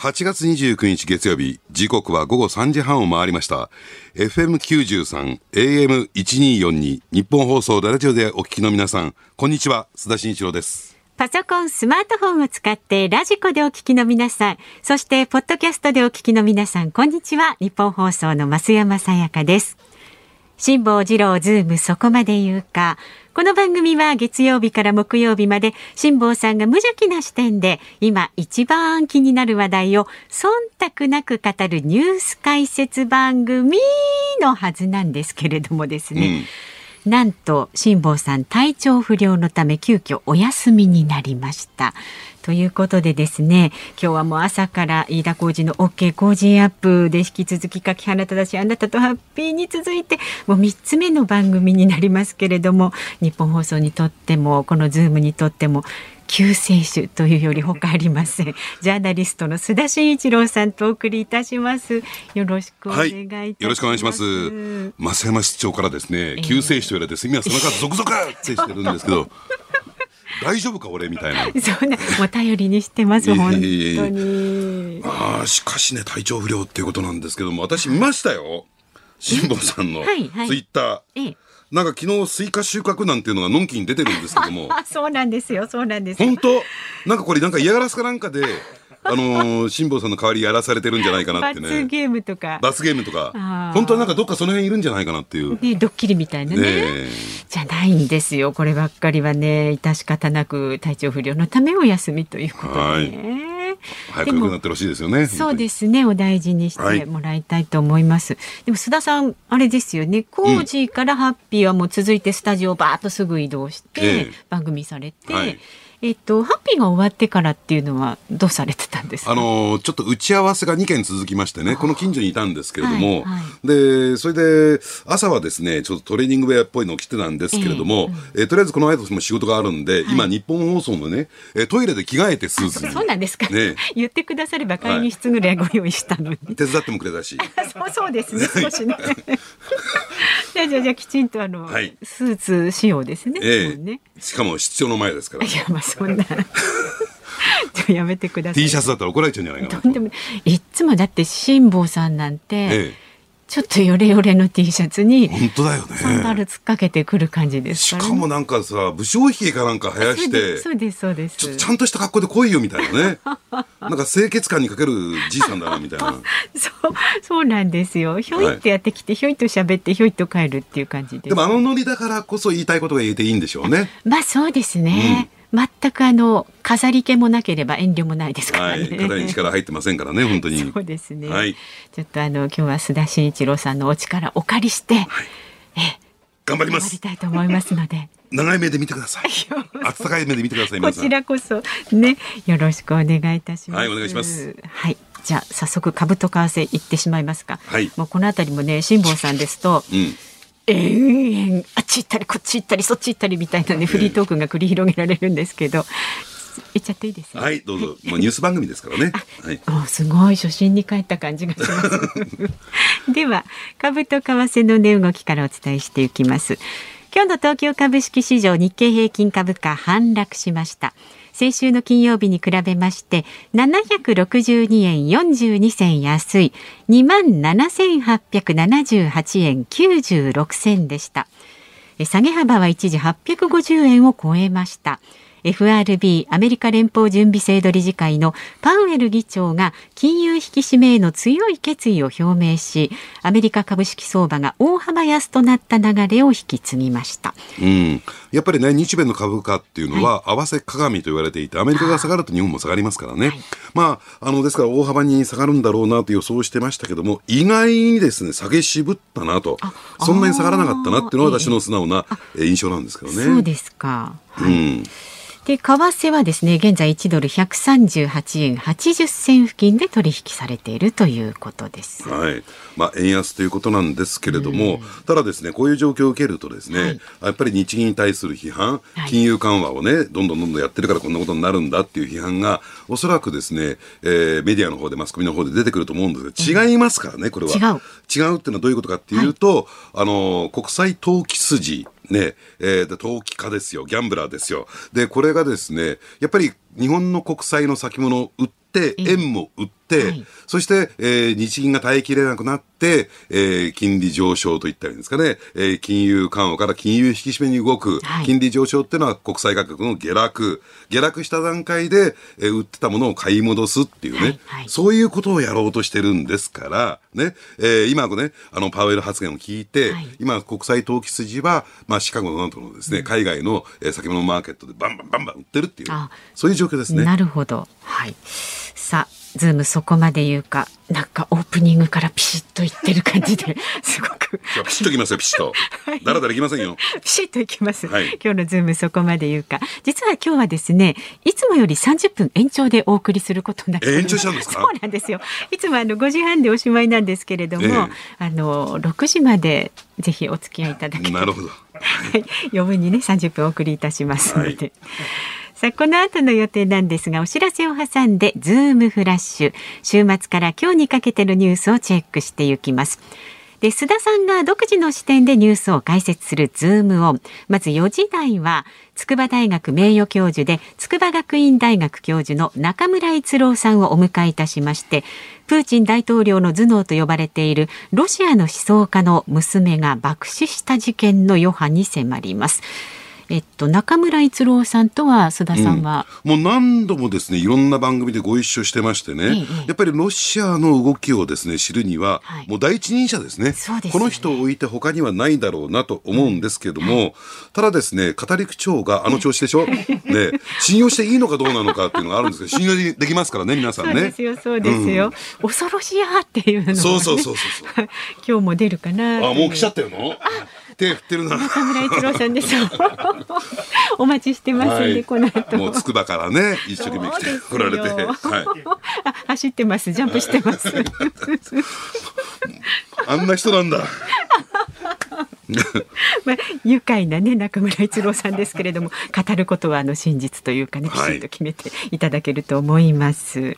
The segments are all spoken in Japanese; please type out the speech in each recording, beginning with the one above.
8月29日月曜日、時刻は午後3時半を回りました。FM93、AM1242、ニッポン放送ラジオでお聞きの皆さん、こんにちは、須田慎一郎です。パソコン、スマートフォンを使ってラジコでお聞きの皆さん、そしてポッドキャストでお聞きの皆さん、こんにちは。ニッポン放送の増山さやかです。辛坊治郎ズームそこまで言うか。この番組は月曜日から木曜日まで辛坊さんが無邪気な視点で今一番気になる話題を忖度なく語るニュース解説番組のはずなんですけれどもですね。なんと辛坊さん体調不良のため急遽お休みになりました。ということでですね今日はもう朝から飯田浩二の OK 工事アップで引き続き垣花正あなたとハッピーに続いてもう3つ目の番組になりますけれどもニッポン放送にとってもこのズームにとっても救世主というより他ありません。ジャーナリストの須田慎一郎さんとお送りいたします。よろしくお願いします。はい、よろしくお願いします。増山市長からですね、救世主と言われて、すみません、背中ゾクゾクってしてるんですけど。大丈夫か俺みたいな。そうね、もう頼りにしてます本当に。ああ、しかしね体調不良っていうことなんですけども、私見ましたよ。辛坊さんのツイッター。ええなんか昨日スイカ収穫なんていうのがのんきに出てるんですけども。そうなんですよ、そうなんです本当？なんかこれなんか嫌がらせかなんかで、あのー、辛坊さんの代わりやらされてるんじゃないかなってね。罰ゲームとか。罰ゲームとか。本当はなんかどっかその辺いるんじゃないかなっていう。ね、ドッキリみたいなね。ねじゃないんですよ。こればっかりはね、致し方なく体調不良のためお休みということで、ね。はい早く良くなってほしいですよね。そうですね。お大事にしてもらいたいと思います。はい、でも須田さんあれですよね。コージーからハッピーはもう続いてスタジオバーッとすぐ移動して番組されて。はいえっと、ハッピーが終わってからっていうのはどうされてたんですか？あのちょっと打ち合わせが2件続きましてね、この近所にいたんですけれども、はいはい、で、それで、朝はですね、ちょっとトレーニングウェアっぽいのを着てたんですけれども、えー、えー、とりあえずこの間も仕事があるんで、はい、今、日本放送のね、トイレで着替えてスーツに。そうなんですか、ね、言ってくだされば会議室ぐらいご用意したのに。手伝ってもくれたし。そうそうですね、少しね。じゃあじゃあじゃあきちんとあの、はい、スーツ仕様ですね。ええね、しかも出張の前ですから。いやまあそんな。やめてください。T シャツだったら怒られちゃうんじゃないかな。とんでもいつもだって辛坊さんなんて、ええ、ちょっとヨレヨレの T シャツに本当だよね。サンダルつっかけてくる感じですしかもなんかさ武将髭かなんか生やしてそうですそうですちょちゃんとした格好で来いよみたいなね。なんか清潔感にかけるじいさんだなみたいな。そうそうなんですよ。ひょいってやってきて、はい、ひょいと喋ってひょいと帰るっていう感じででもあのノリだからこそ言いたいことが言えていいんでしょうね。まあそうですね、うん全くあの飾り気もなければ遠慮もないですからね。はい、肩に力入ってませんからね、本当に。そうですね。はい、ちょっとあの今日は須田慎一郎さんのお力お借りして、はい、え頑張ります。たいと思いますので。長い目で見てください。温かい目で見てください。こちらこそね、よろしくお願いいたします。はい、お願いします。はい。じゃあ早速株と為替行ってしまいますか。はい。もうこのあたりもね、辛坊さんですと。うん。延々あっち行ったりこっち行ったりそっち行ったりみたいなねフリートークが繰り広げられるんですけど。言っちゃっていいですはい、どうぞ。もうニュース番組ですからね。はい。おすごい初心に帰った感じがします。では株と為替の値動きからお伝えしていきます。今日の東京株式市場日経平均株価反落しました。先週の金曜日に比べまして762円42銭安い2万7878円96銭でした。下げ幅は一時850円を超えました。FRB アメリカ連邦準備制度理事会のパウエル議長が金融引き締めへの強い決意を表明しアメリカ株式相場が大幅安となった流れを引き継ぎました、うん、やっぱりね日米の株価っていうのは、はい、合わせ鏡と言われていてアメリカが下がると日本も下がりますからね、はい、まああのですから大幅に下がるんだろうなと予想してましたけども意外にですね下げ渋ったなと。そんなに下がらなかったなっていうのは私の素直な印象なんですけどね。そうですか、はい、うんで為替はですね現在1ドル138円80銭付近で取引されているということです。はい。まあ円安ということなんですけれども、ただですねこういう状況を受けるとですね、はい、やっぱり日銀に対する批判、金融緩和をねどんどんどんどんやってるからこんなことになるんだっていう批判がおそらくですね、えー、メディアの方でマスコミの方で出てくると思うんですが違いますからねこれは。違う。違うっていうのはどういうことかっていうと、はい、あの国際投機筋ね、えー、で投機家ですよ、ギャンブラーですよ。で、これがですね、やっぱり日本の国債の先物を売って、円も売って、はい。そして、えー日銀が耐えきれなくなって、えー金利上昇といったらいいんですかね、えー金融緩和から金融引き締めに動く、はい。金利上昇っていうのは国債価格の下落、下落した段階で、えー売ってたものを買い戻すっていうね、はいはい。そういうことをやろうとしてるんですから、ね、えー今のね、あの、パウエル発言を聞いて、はい。今、国際投機筋は、まあ、シカゴなどのですね、海外の、えー先物マーケットでバンバンバンバン売ってるっていうあ、そういう状況ですね。なるほど。はい。さあ、ズームそこまで言うか、なんかオープニングからピシッといってる感じで、すごく。今日はピシッときますよ、ピシッと。だらだらいきませんよ。ピシッといきます、はい今日のズームそこまで言うか。実は今日はですね、いつもより30分延長でお送りすることになって延長したんですか？そうなんですよ。いつもあの5時半でおしまいなんですけれども、ええあの6時までぜひお付き合いいただけなるほど。はい、余分にね30分お送りいたしますので。さあこの後の予定なんですがお知らせを挟んでズームフラッシュ週末から今日にかけてのニュースをチェックしていきます。で須田さんが独自の視点でニュースを解説するズームオンまず4時台は筑波大学名誉教授で筑波学院大学教授の中村逸郎さんをお迎えいたしましてプーチン大統領の頭脳と呼ばれているロシアの思想家の娘が爆死した事件の余波に迫ります。えっと、中村逸郎さんとは須田さんは、もう何度もですね、いろんな番組でご一緒してましてね、ええやっぱりロシアの動きをですね、知るには、はい。もう第一人者ですね。ねこの人を置いて他にはないだろうなと思うんですけれども、ただですね、語り口調があの調子でしょ、ね、信用していいのかどうなのかっていうのがあるんですけど、信用できますからね、皆さんね。そうですよそうですよ、恐ろしやっていうのが、ね、そうそうそうそうそう。今日も出るかなあ、もう来ちゃったよの？手振ってるな。中村逸郎さんでしょ お待ちしてますんで、はいこの後もうつくばからね、一生懸命来て来られて。はい。あ走ってますジャンプしてます あんな人なんだ。まあ、愉快なね中村逸郎さんですけれども語ることはあの真実というかねピシはいッと決めていただけると思います。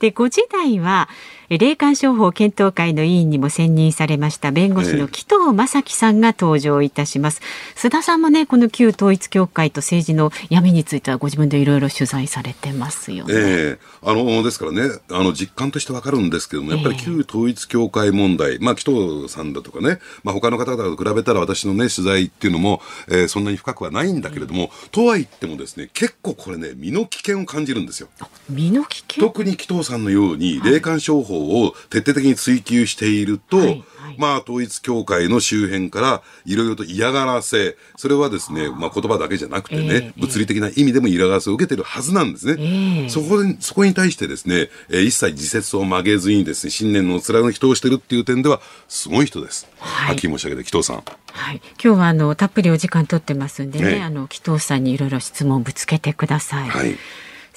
で5時台はえ霊感商法検討会の委員にも選任されました弁護士の紀藤正樹さんが登場いたします。須田さんもねこの旧統一教会と政治の闇についてはご自分でいろいろ取材されてますよね。ええあのですからね、あの実感としてわかるんですけども、やっぱり旧統一教会問題、まあ紀藤さんだとかね、まあ他の方々と比べたら私のね取材っていうのも、えーそんなに深くはないんだけれども、とは言ってもですね、結構これね身の危険を感じるんですよ。身の危険？特に紀藤さんのように霊感商法を徹底的に追求していると、はいはいまあ統一教会の周辺からいろいろと嫌がらせ、それはですね、まあ言葉だけじゃなくてね、ええ物理的な意味でも嫌がらせを受けてるはずなんですね。ええそこに、そこに対してですね、えー一切自説を曲げずにですね、信念の貫き通してるっていう点では、すごい人です。はいはっきり申し上げて、紀藤さん。はい、今日はあのたっぷりお時間取ってますんでね、ええあの紀藤さんにいろいろ質問をぶつけてください。はい。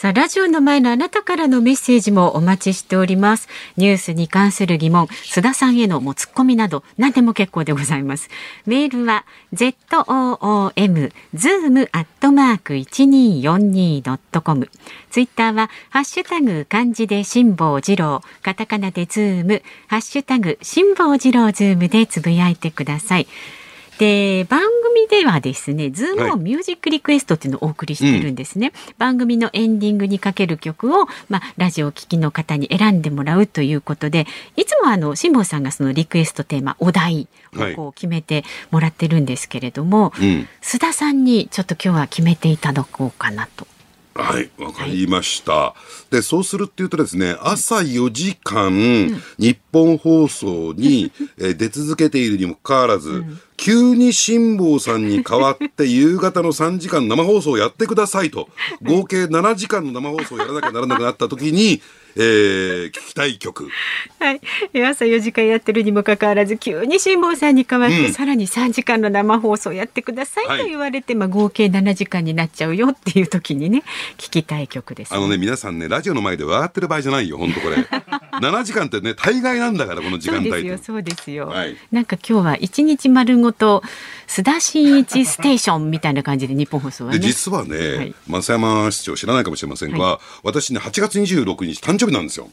さあラジオの前のあなたからのメッセージもお待ちしております。ニュースに関する疑問須田さんへのもツッコミなど何でも結構でございます。メールは zoom zoom アットマーク 1242.com ツイッターはハッシュタグ漢字で辛坊治郎。カタカナでズーム。ハッシュタグ辛坊治郎ズームでつぶやいてください。で番組ではですねズームをミュージックリクエストっていうのをお送りしてるんですね、番組のエンディングにかける曲を、まあ、ラジオを聴きの方に選んでもらうということでいつもあの辛坊さんがそのリクエストテーマお題をこう決めてもらってるんですけれども、うん。須田さんにちょっと今日は決めていただこうかなと。はい、わかりました。で、そうするっていうとですね、朝4時間、日本放送に、えー出続けているにもかかわらず、急に辛坊さんに代わって 夕方の3時間生放送をやってくださいと、合計7時間の生放送をやらなきゃならなくなった時に、えー聞きたい曲。はい、え朝4時間やってるにもかかわらず急に辛坊さんに代わって、うんさらに3時間の生放送やってくださいはいと言われて、まあ、合計7時間になっちゃうよっていう時にね聞きたい曲です、あのね、皆さんね、ラジオの前で笑ってる場合じゃないよ、本当これ。7時間ってね、大概なんだから、この時そう間帯って。ですよそうですよ、はい。なんか今日は一日丸ごと須田真一ステーションみたいな感じで日本放送はでね実はね、はい。増山市長知らないかもしれませんが、私ね8月26日誕生日なんですよ。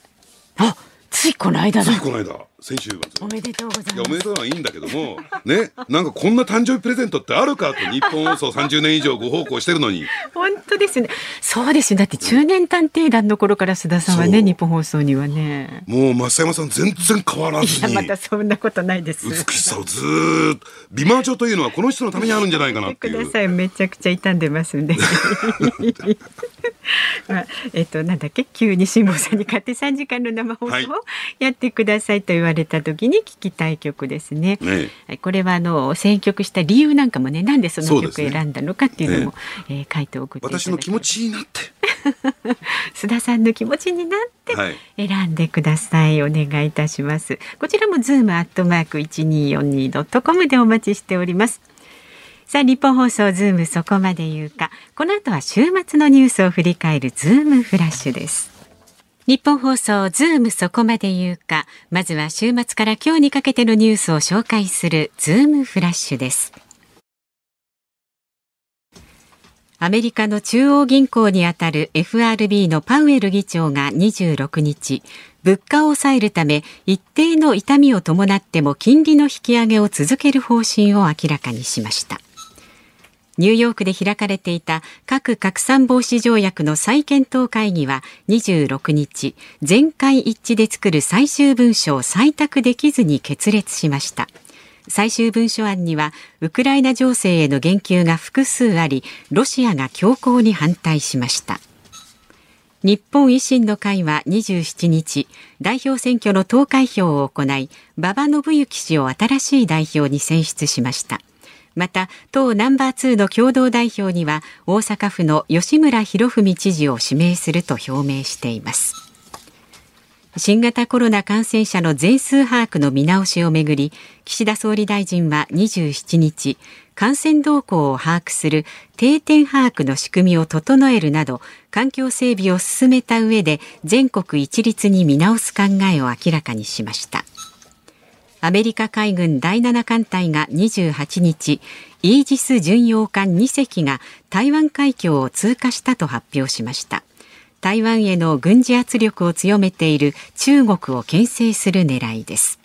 あついこの間だ。ついこの間先週末おめでとうございます。いやおめでとうのはいいんだけどもねなんかこんな誕生日プレゼントってあるかと日本放送30年以上ご奉公してるのに。本当ですね。そうですよ。だって中年探偵団の頃から須田さんはね日本放送にはね。もう増山さん全然変わらいずに。やまたそんなことないです。美しさをずーっと美魔女というのはこの人のためにあるんじゃないかなっていう。ください。めちゃくちゃ傷んでますんで まあ、えっとなんだっけ？急に辛坊さんに勝手3時間の生放送をはい。やってくださいと言われた時に聞きたい曲ですね。ねはいこれはあの選曲した理由なんかもねなんでその曲選んだのかっていうのもえ。ー書いて送っていただ私の気持ちになって。須田さんの気持ちになってはい。選んでください、お願いいたします。こちらもズームアットマーク一二四二ドットコムでお待ちしております。さあニッポン放送ズームそこまで言うか。この後は週末のニュースを振り返るズームフラッシュですニッポン放送ズームそこまで言うかまずは週末から今日にかけてのニュースを紹介するズームフラッシュですアメリカの中央銀行にあたる FRB のパウエル議長が26日、物価を抑えるため一定の痛みを伴っても金利の引き上げを続ける方針を明らかにしました。ニューヨークで開かれていた核拡散防止条約の再検討会議は26日、全会一致で作る最終文書を採択できずに決裂しました。最終文書案にはウクライナ情勢への言及が複数ありロシアが強硬に反対しました日本維新の会は27日代表選挙の投開票を行い馬場信之氏を新しい代表に選出しましたまた党ナンバー2の共同代表には大阪府の吉村博文知事を指名すると表明しています。新型コロナ感染者の全数把握の見直しをめぐり岸田総理大臣は27日感染動向を把握する定点把握の仕組みを整えるなど環境整備を進めた上で全国一律に見直す考えを明らかにしました。アメリカ海軍第7艦隊が28日イージス巡洋艦2隻が台湾海峡を通過したと発表しました。台湾への軍事圧力を強めている中国を牽制する狙いです。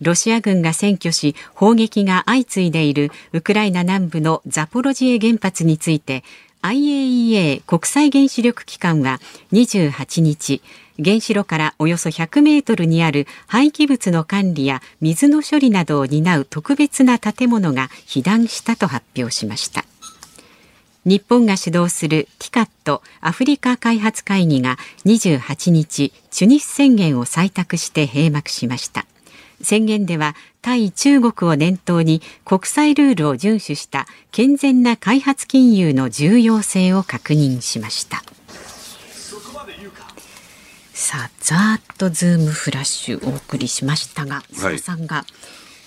ロシア軍が占拠し砲撃が相次いでいるウクライナ南部のザポロジエ原発について IAEA 国際原子力機関は28日原子炉からおよそ100メートルにある廃棄物の管理や水の処理などを担う特別な建物が被弾したと発表しました。日本が主導する TICAT アフリカ開発会議が28日チュニス宣言を採択して閉幕しました。宣言では対中国を念頭に国際ルールを遵守した健全な開発金融の重要性を確認しました。さあざーっとズームフラッシュお送りしましたが、須田さんが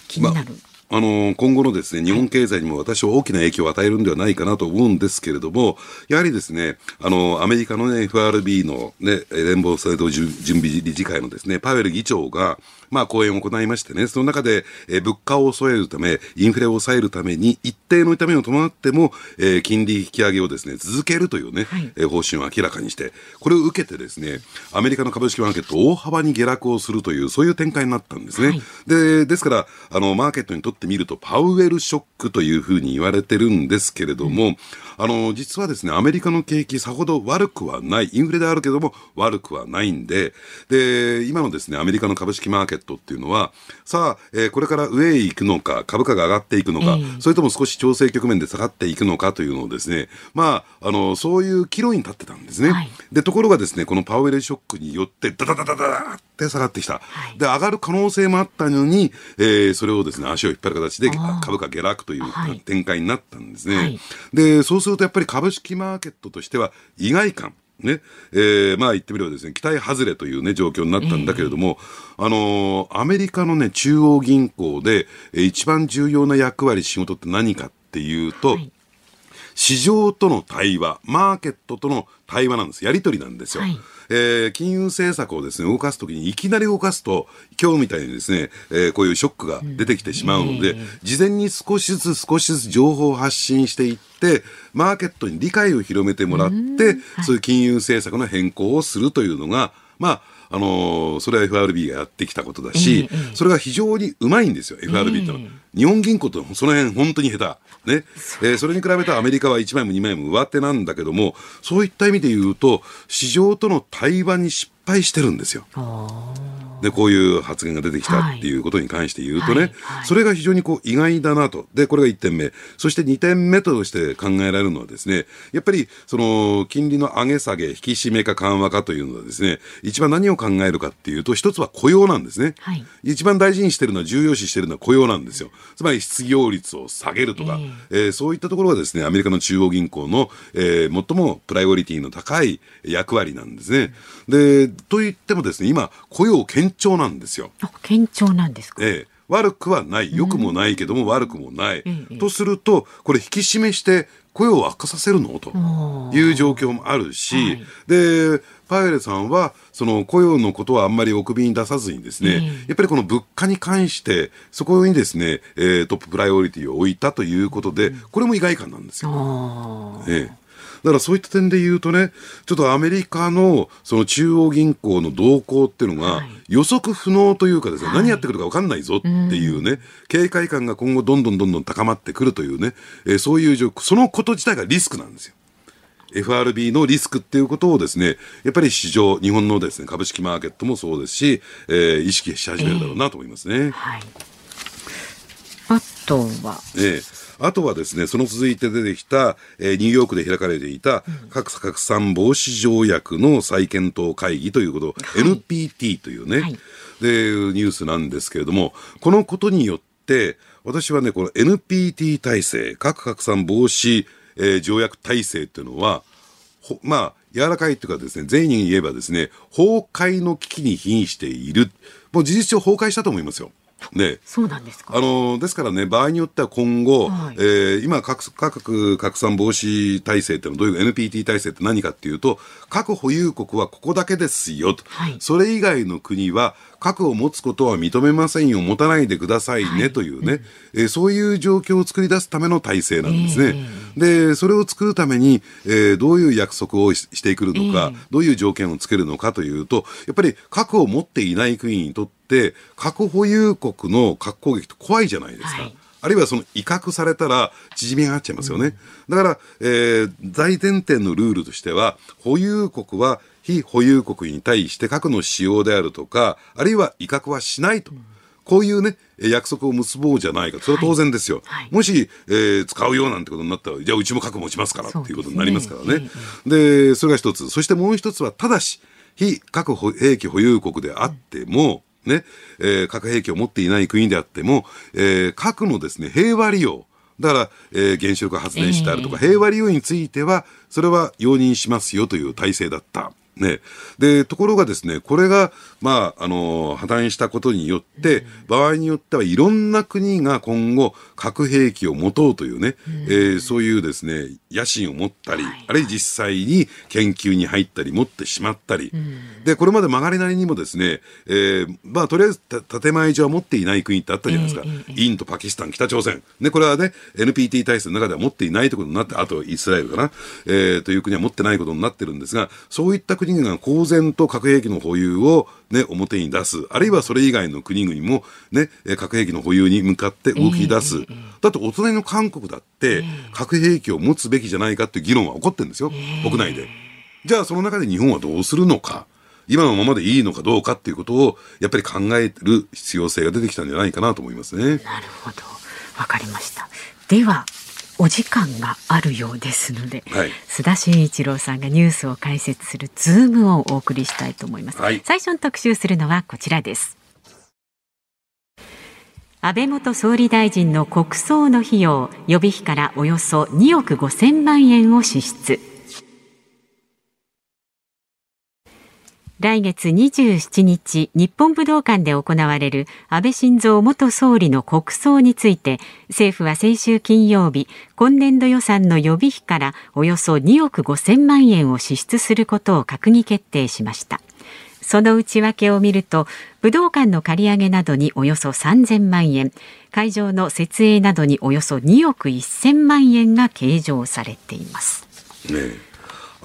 気になる、あの今後のですね日本経済にも私は大きな影響を与えるんではないかなと思うんですけれども、やはりですね、あのアメリカの、ね、FRB の、ね、連邦制度準備理事会のですねパウエル議長が、まあ、講演を行いましてね、その中で、えー物価を抑えるため、インフレを抑えるために、一定の痛みを伴っても、えー金利引き上げをですね、続けるというね、はい。えー方針を明らかにして、これを受けてですね、アメリカの株式マーケット大幅に下落をするという、そういう展開になったんですね。はい。で、ですから、あの、マーケットにとってみると、パウエルショックというふうに言われてるんですけれども、あの、実はですね、アメリカの景気さほど悪くはない、インフレであるけども悪くはないんで、で、今のですね、アメリカの株式マーケットっていうのは、さあ、えーこれから上へ行くのか、株価が上がっていくのか、ええそれとも少し調整局面で下がっていくのかというのをですね、まあ、あの、そういう岐路に立ってたんですね。はいで、ところがですね、このパウエルショックによって、ダダダダダダって下がってきた。はいで、上がる可能性もあったのに、えーそれをですね、足を引っ張る形で株価下落というはい展開になったんですね。はいで、そうするとやっぱり株式マーケットとしては意外感。ね、えーまあ言ってみればですね、期待外れというね、状況になったんだけれども、あのーアメリカのね、中央銀行で、えー一番重要な役割、仕事って何かっていうと、はい市場との対話、マーケットとの対話なんです。やり取りなんですよ。はいえー金融政策をですね、動かすときにいきなり動かすと、今日みたいにですね、えーこういうショックが出てきてしまうので、うんええ事前に少しずつ少しずつ情報を発信していって、マーケットに理解を広めてもらって、そういう金融政策の変更をするというのが、まあ、あのー、それは FRB がやってきたことだし、えー、それが非常にうまいんですよ、FRB っての。は。日本銀行とその辺本当に下手。ね。えー、それに比べたアメリカは1枚も2枚も上手なんだけども、そういった意味で言うと、市場との対話に失敗してるんですよ。でこういう発言が出てきたっていうことに関して言うとね、それが非常にこう意外だなと、でこれが1点目、そして2点目として考えられるのは、ですねやっぱりその金利の上げ下げ、引き締めか緩和かというのは、ですね一番何を考えるかっていうと、一つは雇用なんですね、はい、一番大事にしてるのは、重要視してるのは雇用なんですよ、つまり失業率を下げるとか、えー、えー、そういったところがですねアメリカの中央銀行の、えー、最もプライオリティの高い役割なんですね。でといってもですね今雇用堅調なんですよ。堅調なんですか？ええ。悪くはない、良くもないけども悪くもない、うん、とすると、これ引き締めして雇用を悪化させるのという状況もあるし、はい、で、パイレさんは、その雇用のことはあんまりお首に出さずにですね、やっぱりこの物価に関して、そこにですね、えー、トッププライオリティを置いたということで、これも意外感なんですよ。ええだからそういった点で言うとね、ちょっとアメリカのその中央銀行の動向っていうのが予測不能というかですね、はい、何やってくるか分かんないぞっていうね、うん、警戒感が今後どんどんどんどん高まってくるというね、えー、そういう状況、そのこと自体がリスクなんですよ。FRB のリスクっていうことをですね、やっぱり市場、日本のですね、株式マーケットもそうですし、えー、意識し始めるだろうなと思いますね。えー。はい、あとは、えーあとはですね、その続いて出てきた、えー、ニューヨークで開かれていた、格差拡散防止条約の再検討会議ということ、はい、NPT というね、はい、で、ニュースなんですけれども、このことによって、私はね、この NPT 体制、核拡散防止、えー、条約体制っていうのは、まあ、柔らかいっていうかですね、全員に言えばですね、崩壊の危機に瀕している。もう事実上崩壊したと思いますよ。ね、そうなんですか。あのですからね、場合によっては今後、はい、えー、今各、各拡散防止体制ってのは、どういう NPT 体制って何かっていうと、核保有国はここだけですよと、はい、それ以外の国は核を持つことは認めませんよ、持たないでくださいね、はい、というね、うん、えー、そういう状況を作り出すための体制なんですね。えー、で、それを作るために、えー、どういう約束をしてくるのか、えー、どういう条件をつけるのかというと、やっぱり核を持っていない国にとって、核保有国の核攻撃って怖いじゃないですか。はいあるいはその威嚇されたら縮み上がっちゃいますよね。だから、えー、大前提のルールとしては、保有国は非保有国に対して核の使用であるとか、あるいは威嚇はしないと。こういうね、約束を結ぼうじゃないか。それは当然ですよ。はいはい、もし、えー、使うようなんてことになったら、じゃあうちも核持ちますからっていうことになりますからね。で、ね、それが一つ。そしてもう一つは、ただし、非核兵器保有国であっても、うん、ね、えー、核兵器を持っていない国であっても、えー、核のですね、平和利用、だから、えー、原子力発電所であるとか、平和利用については、それは容認しますよという体制だった。ね、でところがですねこれが、まあ、あの破綻したことによって、場合によってはいろんな国が今後核兵器を持とうというね、うん、えー、そういうですね野心を持ったり、はい、あるいは実際に研究に入ったり持ってしまったり、うん、でこれまで曲がりなりにもですね、えーまあ、とりあえず建前上は持っていない国ってあったじゃないですか、えーえー、インド、パキスタン、北朝鮮、ね、これはね NPT 体制の中では持っていないということになってあとイスラエルかな、えー、という国は持ってないことになってるんですがそういった国国が公然と核兵器の保有を、ね、表に出す、あるいはそれ以外の国々も、ね、核兵器の保有に向かって動き出す、えー、だってお隣の韓国だって、核兵器を持つべきじゃないかっていう議論は起こってるんですよ、えー、国内で。じゃあ、その中で日本はどうするのか。今のままでいいのかどうかっていうことをやっぱり考える必要性が出てきたんじゃないかなと思いますね。なるほど。わかりました。ではお時間があるようですので、はい、須田慎一郎さんがニュースを解説するズームをお送りしたいと思います、はい、最初に特集するのはこちらです。安倍元総理大臣の国葬の費用予備費からおよそ2億5千万円を支出来月27日、日本武道館で行われる安倍晋三元総理の国葬について、政府は先週金曜日、今年度予算の予備費からおよそ2億5千万円を支出することを閣議決定しました。その内訳を見ると、武道館の借り上げなどにおよそ3000万円、会場の設営などにおよそ2億1000万円が計上されています。ね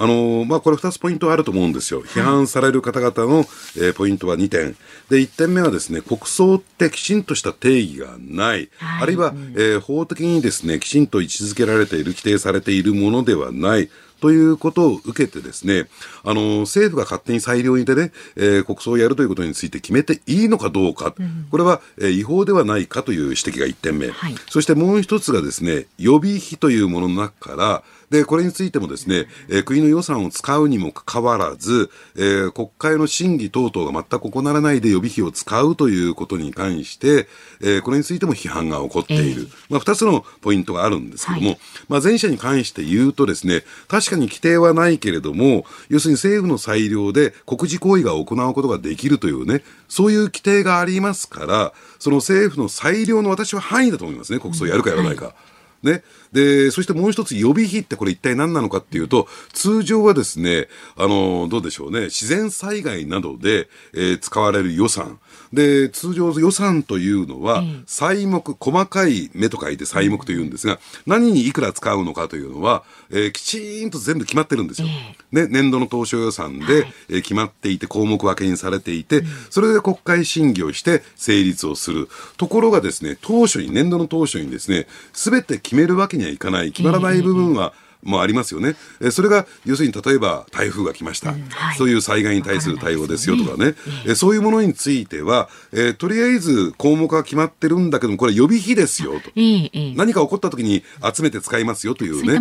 あのまあ、これ2つポイントあると思うんですよ。批判される方々の、えー、ポイントは2点。で、1点目はですね、国葬ってきちんとした定義がない。はい、あるいは、えー、法的にですね、きちんと位置づけられている、規定されているものではない。ということを受けてですね、あの、政府が勝手に裁量にてね、えー、国葬をやるということについて決めていいのかどうか、うん、これは、えー、違法ではないかという指摘が1点目、はい、そしてもう一つがですね、予備費というものの中から、で、これについてもですね、えー、国の予算を使うにもかかわらず、えー、国会の審議等々が全く行われないで予備費を使うということに関して、えー、これについても批判が起こっている。えー、まあ、二つのポイントがあるんですけども、はい、まあ、前者に関して言うとですね、確かに規定はないけれども、要するに政府の裁量で国事行為が行うことができるというね、そういう規定がありますから、その政府の裁量の私は範囲だと思いますね、国葬やるかやらないか。はいね。で、そしてもう一つ予備費ってこれ一体何なのかっていうと、通常はですね、あの、どうでしょうね、自然災害などで、えー、使われる予算。で、通常予算というのは、細目、細かい目と書いて細目というんですが、何にいくら使うのかというのは、えー、きちんと全部決まってるんですよ。ね、年度の当初予算で、はい、えー、決まっていて、項目分けにされていて、それで国会審議をして成立をする。ところがですね、当初に、年度の当初にですね、すべて決めるわけにはいかない、決まらない部分は、えーもありますよね。えそれが要するに例えば台風が来ました、うんはい、そういう災害に対する対応ですよとかね、えそういうものについては、えー、とりあえず項目が決まってるんだけどもこれ予備費ですよと、何か起こった時に集めて使いますよというね。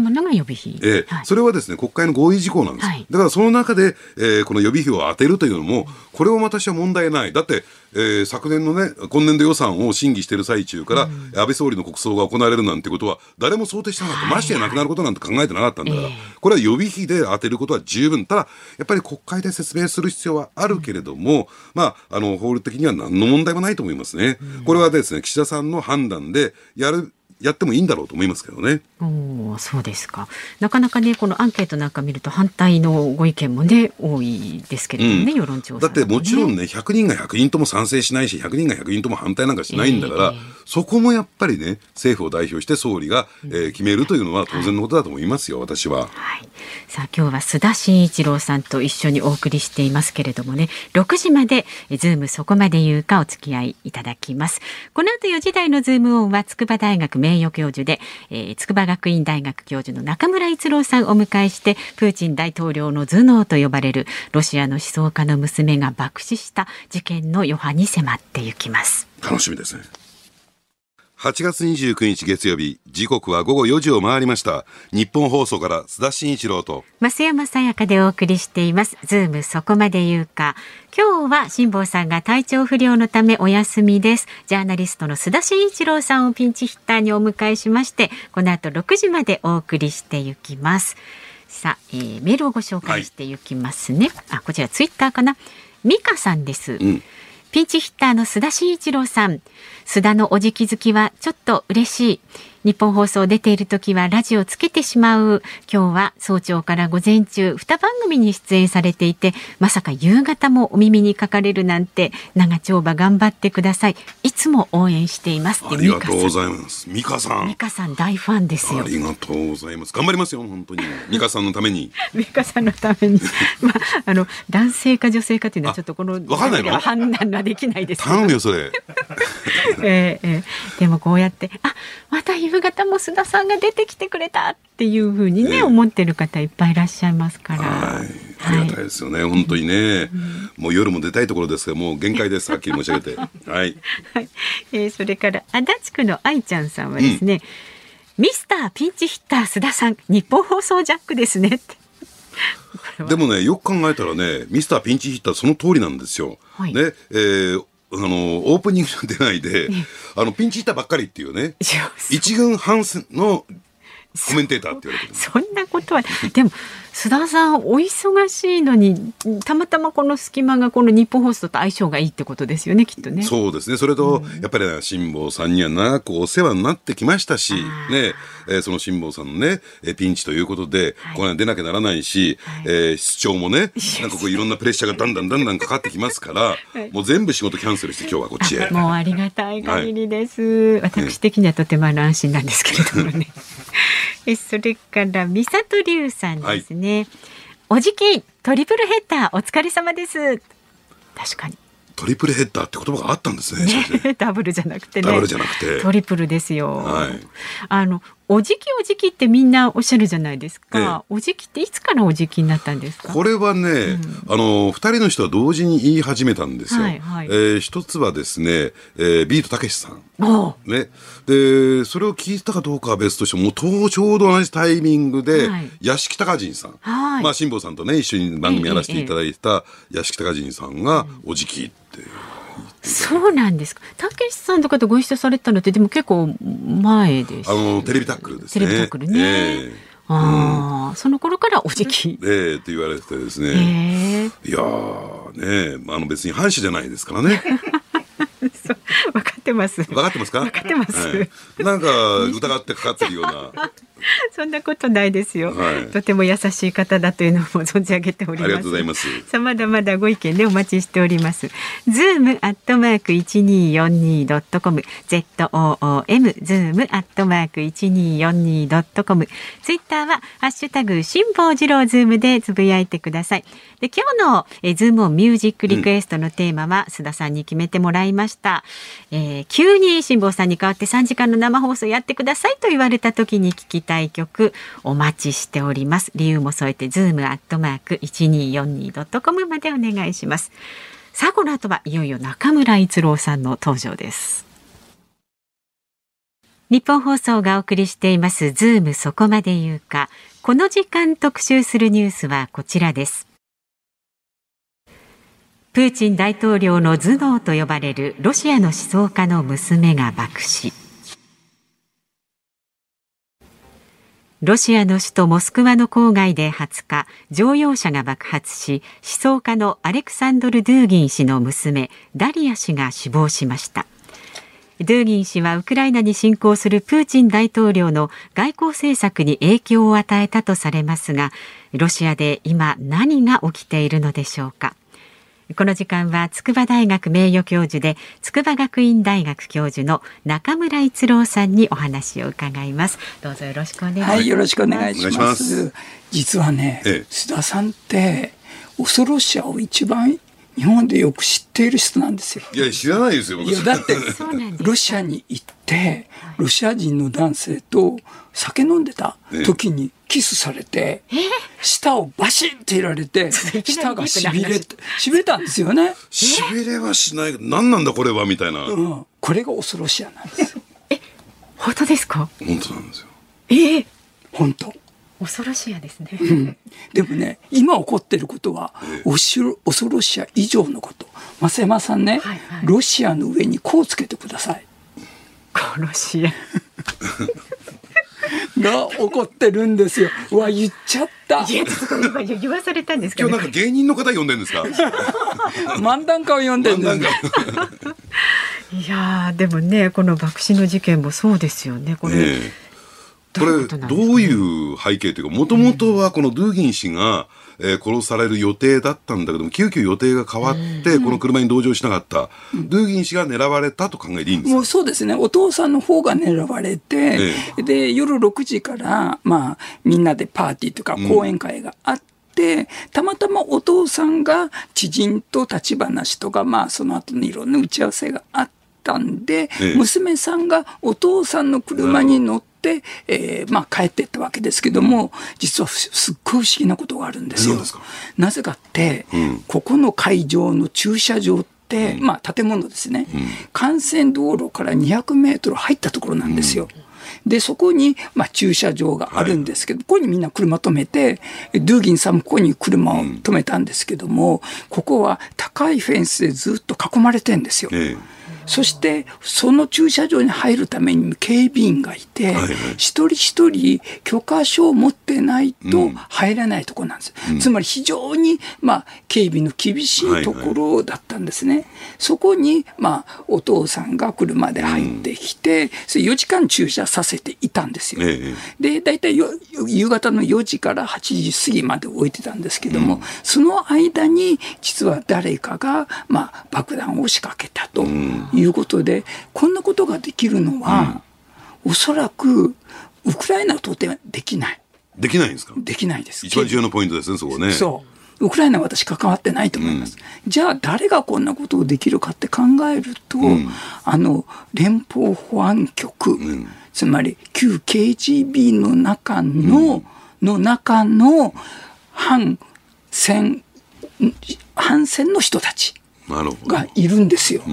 えそれはですね国会の合意事項なんです、はい、だからその中で、えー、この予備費を当てるというのもこれは私は問題ない。だってえー、昨年のね、今年度予算を審議している最中から、うん、安倍総理の国葬が行われるなんてことは、誰も想定してなかった。ましてやなくなることなんて考えてなかったんだから、これは予備費で当てることは十分。ただ、やっぱり国会で説明する必要はあるけれども、うん、まあ、あの、法律的には何の問題もないと思いますね。うん、これはですね、岸田さんの判断で、やるやってもいいんだろうと思いますけどね。おそうですか。なかなかねこのアンケートなんか見ると反対のご意見もね多いですけれどもね、うん、世論調査、ね、だってもちろんね100人が100人とも賛成しないし100人が100人とも反対なんかしないんだから、えー、そこもやっぱりね政府を代表して総理が、えー、決めるというのは当然のことだと思いますよ、はい、私は。はい。さあ今日は須田慎一郎さんと一緒にお送りしていますけれどもね6時までズームそこまで言うかお付き合いいただきます。この後4時台のズームオンは筑波大学名名誉教授で、えー、筑波学院大学教授の中村逸郎さんをお迎えしてプーチン大統領の頭脳と呼ばれるロシアの思想家の娘が爆死した事件の余波に迫っていきます。楽しみですね。8月29日月曜日、時刻は午後4時を回りました。日本放送から須田慎一郎と。増山さやかでお送りしています。ズームそこまで言うか。今日は辛坊さんが体調不良のためお休みです。ジャーナリストの須田慎一郎さんをピンチヒッターにお迎えしまして、この後6時までお送りしていきます。さあ、えー、メールをご紹介していきますね。はい、あ、こちらツイッターかな。美香さんです。うんピンチヒッターの須田慎一郎さん。須田のおじき好きはちょっと嬉しい。日本放送出ている時はラジオつけてしまう。今日は早朝から午前中2番組に出演されていてまさか夕方もお耳にかかれるなんて長丁場頑張ってください。いつも応援しています。ありがとうございます。美香さん。美香さん大ファンですよ。ありがとうございます。頑張りますよ本当に。美香さんのために。美香さんのために。まああの男性か女性かというのはちょっとこのわかんないの？判断はできないです頼むよそれ。えー、えー、でもこうやってあまた夕方も須田さんが出てきてくれたっていうふうにね、えー、思ってる方いっぱいいらっしゃいますから。はいありがたいですよね、はい、本当にね、うん、もう夜も出たいところですが、もう限界です、はっきり申し上げて。はい。はい、えー、それから、足立区の愛ちゃんさんはですね、うん、ミスターピンチヒッター須田さん、日本放送ジャックですね。でもね、よく考えたらね、ミスターピンチヒッターその通りなんですよ。はい、ね、えー、あのオープニング出ないで、あのピンチヒッターばっかりっていうね。一軍半のコメンテーターって言われてるそんなことはでも須田さんお忙しいのにたまたまこの隙間がこの日本放送と相性がいいってことですよねきっとね。そうですね。それと、やっぱり辛坊さんには長くお世話になってきましたし、ねえー、その辛坊さんのねピンチということで、はい、これ出なきゃならないし、はい、えー、出張もねなんかこういろんなプレッシャーがだんだんだんだんかかってきますから、はい、もう全部仕事キャンセルして今日はこっちへ。もうありがたい限りです、はい、私的にはとても安心なんですけれどもね。それから三里龍さんですね。はいおじきトリプルヘッダーお疲れ様です確かにトリプルヘッダーって言葉があったんですね。ね ダブルじゃなくてね。ダブルじゃなくて。トリプルですよ。はい。あの、おじきおじきってみんなおっしゃるじゃないですか。ええ、おじきっていつからおじきになったんですか？これはね、うん、あの、二人の人は同時に言い始めたんですよ。はいはい、えー、一つはですね、えー、ビートたけしさん。ね。で、それを聞いたかどうかは別としても、うちょうど同じタイミングで、はい、屋敷隆人さん。はい、まあ、辛坊さんとね、一緒に番組やらせていただいた屋敷隆人さんが、おじきって。そうなんですか。たけしさんとかとご一緒されたのってでも結構前です、あのテレビタックルですね。テレビタックルね。えー、ああ、うん、その頃からおじき。ええー、って言われてですね。えー、いやね、あの別に反社じゃないですからね。分かってます。分かってますか？分かってます。はい、なんか疑ってかかってるような。そんなことないですよ、はい、とても優しい方だというのも存じ上げております。ありがとうございます。さあまだまだご意見でお待ちしております。ズームアットマーク一二四二ドットコム Z O O M ズームアットマーク一二四二ドットコム。ツイッターはハッシュタグ辛坊治郎ズームでつぶやいてください。で今日のえズームオンミュージックリクエストのテーマは、うん、須田さんに決めてもらいました、えー、急に辛坊さんに代わって三時間の生放送やってくださいと言われた時に聞きたい曲お待ちしております。理由も添えてズームアットマーク一二四二ドットコムまでお願いします。さあこの後はいよいよ中村逸郎さんの登場です。ニッポン放送がお送りしていますズームそこまで言うか。この時間特集するニュースはこちらです。プーチン大統領の頭脳と呼ばれるロシアの思想家の娘が爆死。ロシアの首都モスクワの郊外で20日乗用車が爆発し思想家のアレクサンドル・ドゥーギン氏の娘ダリア氏が死亡しました。ドゥーギン氏はウクライナに侵攻するプーチン大統領の外交政策に影響を与えたとされますがロシアで今何が起きているのでしょうか。この時間は筑波大学名誉教授で筑波学院大学教授の中村逸郎さんにお話を伺います。どうぞよろしくお願いします。はいよろしくお願いします。実はね、ええ、須田さんって恐ろしさを一番日本でよく知っている人なんですよ。いや、知らないですよ。いや、だって、ロシアに行って、ロシア人の男性と酒飲んでた時にキスされて、舌をバシッと入られて、舌がしびれ、しびれたんですよね。しびれはしない。何なんだこれはみたいな。うん。これが恐ろしやなんですよ。え、本当ですか？本当なんですよ。え？え本当。恐ろしやですね、うん、でもね今起こってることは恐ろしや以上のこと増山さんね、はいはい、ロシアの上にこうつけてくださいロシア が起こってるんですよ。うわ言っちゃった。いや今言わされたんですけど、今日なんか芸人の方呼んでるんですか？漫談家を呼んでるんです。いやでもねこの爆死の事件もそうですよね。これ。えーこれどういう背景というかもともとはこのドゥーギン氏が、えー、殺される予定だったんだけども急遽予定が変わってこの車に同乗しなかった、うん、ドゥーギン氏が狙われたと考えていいんですもうそうですね。お父さんの方が狙われて、えー、で夜6時から、まあ、みんなでパーティーとか講演会があって。うんたまたまお父さんが知人と立ち話とか、まあ、その後にいろんな打ち合わせがあったんで、ええ、娘さんがお父さんの車に乗って、えー、まあ帰っていったわけですけども、実はすっごい不思議なことがあるんですよ。なぜかって、うん、ここの会場の駐車場って、うん、まあ建物ですね、うん、幹線道路から200メートル入ったところなんですよ。で、そこに、まあ、駐車場があるんですけど、はい、ここにみんな車止めて、ドゥーギンさんもここに車を止めたんですけども、ここは高いフェンスでずっと囲まれてんですよ。ええそしてその駐車場に入るために警備員がいて、はいはい、一人一人許可証を持ってないと入れないところなんです、うん、つまり非常に、まあ、警備の厳しいところだったんですね。はいはい、そこに、まあ、お父さんが車で入ってきて、うん、それ4時間駐車させていたんですよ。ええ、で、大体夕方の4時から8時過ぎまで置いてたんですけども、うん、その間に実は誰かが、まあ、爆弾を仕掛けたということで、こんなことができるのは、うん、おそらくウクライナとてできない。できないんですか？できないです。一番重要なポイントですね、そこね。そう。ウクライナは私関わってないと思います。うん、じゃあ誰がこんなことをできるかって考えると、うん、あの、連邦保安局、うん、つまり旧 KGB の中の、の中の反戦、反戦の人たちがいるんですよ。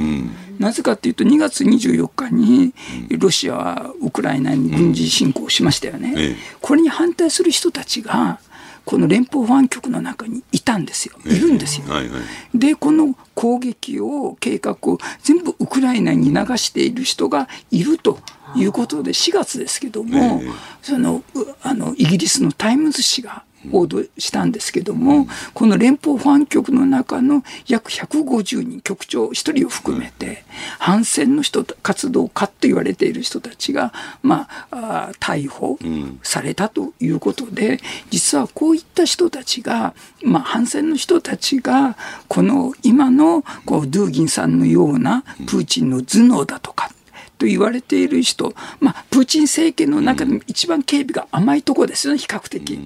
なぜかというと、2月24日にロシアはウクライナに軍事侵攻しましたよね。これに反対する人たちが、この連邦保安局の中にいたんですよ、いるんですよ。はいはい、で、この攻撃を、計画を全部ウクライナに流している人がいるということで、4月ですけども、そのあのイギリスのタイムズ紙が報道したんですけども、この連邦保安局の中の約150人、局長1人を含めて、反戦の人、活動家と言われている人たちが、まあ、逮捕されたということで、実はこういった人たちが、まあ、反戦の人たちが、この今のこうドゥーギンさんのようなプーチンの頭脳だとか、と言われている人、まあ、プーチン政権の中でも一番警備が甘いところですよね、比較的。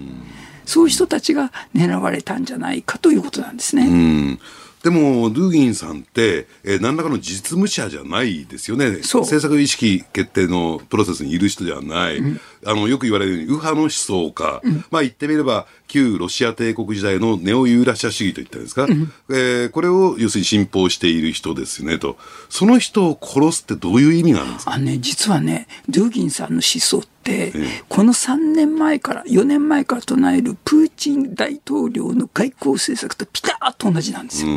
そういう人たちが狙われたんじゃないかということなんですね。でも、ドゥーギンさんって、えー、何らかの実務者じゃないですよね。政策意識決定のプロセスにいる人じゃない。うん、あの、よく言われるように、右派の思想家。うん、まあ言ってみれば、旧ロシア帝国時代のネオユーラシア主義といったんですか、うん、えー、これを要するに信奉している人ですよねと。その人を殺すってどういう意味があるんですか？あね、実はね、ドゥーギンさんの思想って、この3年前から、4年前から唱えるプーチン大統領の外交政策とピタッと同じなんですよ。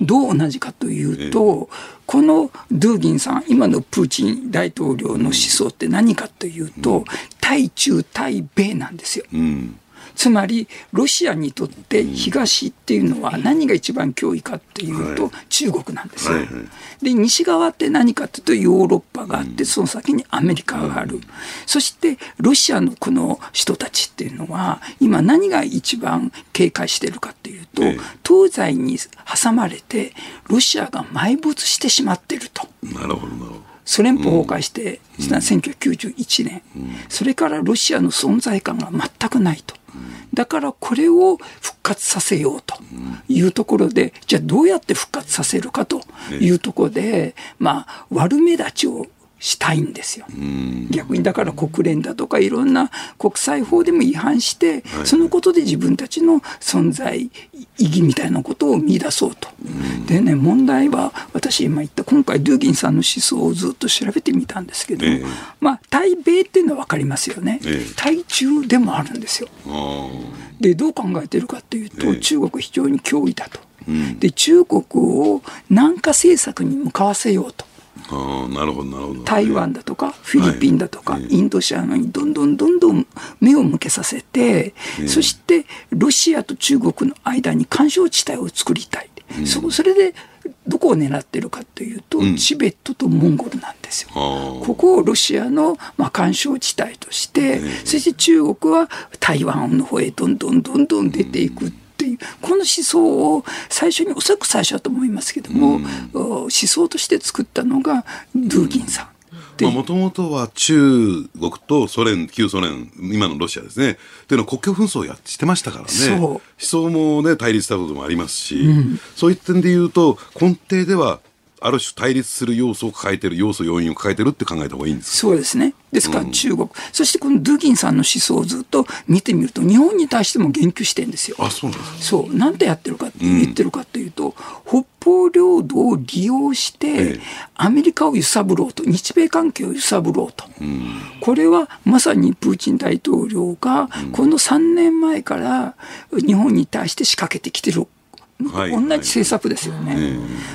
どう同じかというと、このドゥーギンさん、今のプーチン大統領の思想って何かというと、対中対米なんですよ。うんつまりロシアにとって東っていうのは何が一番脅威かっていうと中国なんですよ。で西側って何かというとヨーロッパがあってその先にアメリカがある。そしてロシアのこの人たちっていうのは今何が一番警戒してるかっていうと東西に挟まれてロシアが埋没してしまってると。なるほどなるほど。ソ連邦崩壊して、うん、1991年、うん、それからロシアの存在感が全くないと。だからこれを復活させようというところで、じゃあどうやって復活させるかというところで、まあ、悪目立ちをしたいんですよ。逆にだから国連だとかいろんな国際法でも違反して、そのことで自分たちの存在意義みたいなことを見出そうと。でね、問題は私今言った今回ドゥーギンさんの思想をずっと調べてみたんですけど、えー、まあ対米っていうのは分かりますよね。えー、対中でもあるんですよ。で、どう考えてるかっていうと、えー、中国非常に脅威だと。で、中国を南下政策に向かわせようと。あなるほどなるほど。台湾だとかフィリピンだとか、インドシアにどんどんどんどん目を向けさせて、そしてロシアと中国の間に干渉地帯を作りたい、そそれでどこを狙ってるかというと、チベットとモンゴルなんですよ。ここをロシアの、まあ、干渉地帯として、そして中国は台湾の方へどんどんどんどん出ていく。っていうこの思想を最初におそらく最初だと思いますけども、思想として作ったのがドゥーギンさん。もともとは中国とソ連、旧ソ連、今のロシアですね。というのは国境紛争をやってしてましたからね。思想もね、対立したこともありますし、うん、そういう点で言うと、根底ではある種対立する要素を抱えてる、要素、要因を抱えてるって考えた方がいいんですそうですね。ですから中国、うん、そしてこのドゥギンさんの思想をずっと見てみると、日本に対しても言及してるんですよ。あ、そうなんですか。そう。なんてやってるかって言ってるかというと、うん、北方領土を利用して、アメリカを揺さぶろうと、日米関係を揺さぶろうと。うん、これはまさにプーチン大統領が、この3年前から日本に対して仕掛けてきてるはい、同じ政策ですよね、は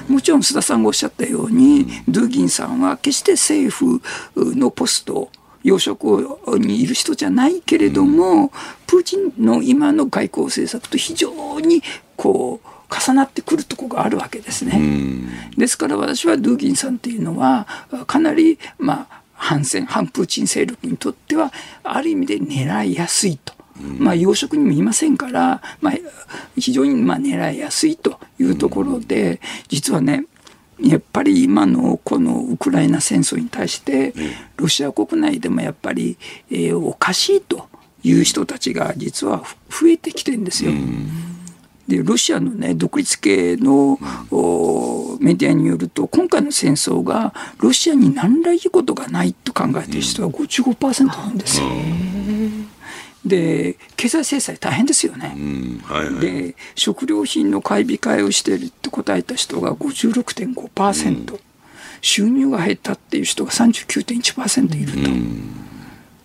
い、もちろん須田さんがおっしゃったように、ドゥーギンさんは決して政府のポスト、要職にいる人じゃないけれども、うん、プーチンの今の外交政策と非常にこう重なってくるところがあるわけですね。うん、ですから私はドゥーギンさんっていうのは、かなり、まあ、反戦、反プーチン勢力にとっては、ある意味で狙いやすいと。まあ、養殖にもいませんから、まあ、非常にまあ狙いやすいというところで、実はね、やっぱり今のこのウクライナ戦争に対して、ロシア国内でもやっぱり、えー、おかしいという人たちが実は増えてきてるんですよ。でロシアの、ね、独立系の、メディアによると今回の戦争がロシアに何らいいことがないと考えている人は55%なんですよ。で経済制裁大変ですよね、はいはい、で食料品の買い控えをしているって答えた人が56.5%、うん、収入が減ったっていう人が39.1%いると。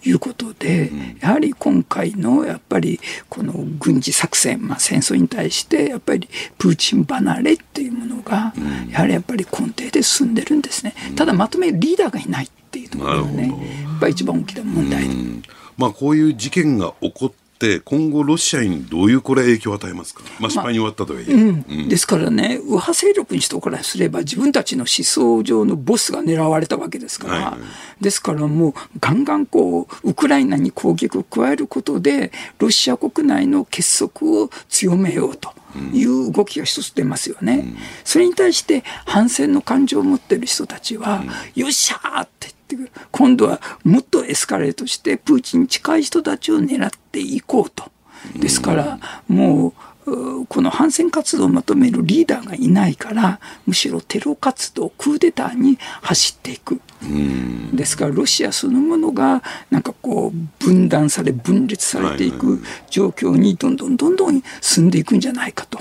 いうことで、やはり今回のやっぱりこの軍事作戦、まあ、戦争に対してやっぱりプーチン離れっていうものがやはりやっぱり根底で進んでるんですね。ただまとめるリーダーがいないっていうところがね、やっぱり一番大きな問題。まあ、こういう事件が起こって今後ロシアにどういうこれ影響を与えますか、まあ、失敗に終わったとはいえ、まあうん。うん、ですからね右派勢力に人からすれば自分たちの思想上のボスが狙われたわけですから、はいはい、ですからもうガンガンこうウクライナに攻撃を加えることでロシア国内の結束を強めようと。いう動きが一つ出ますよね、うん、それに対して反戦の感情を持っている人たちは、うん、よっしゃーって言って今度はもっとエスカレートしてプーチンに近い人たちを狙っていこうと。ですから、もうこの反戦活動をまとめるリーダーがいないからむしろテロ活動クーデターに走っていく。ですからロシアそのものがなんかこう分断され分裂されていく状況にどんどんどんどん進んでいくんじゃないかと。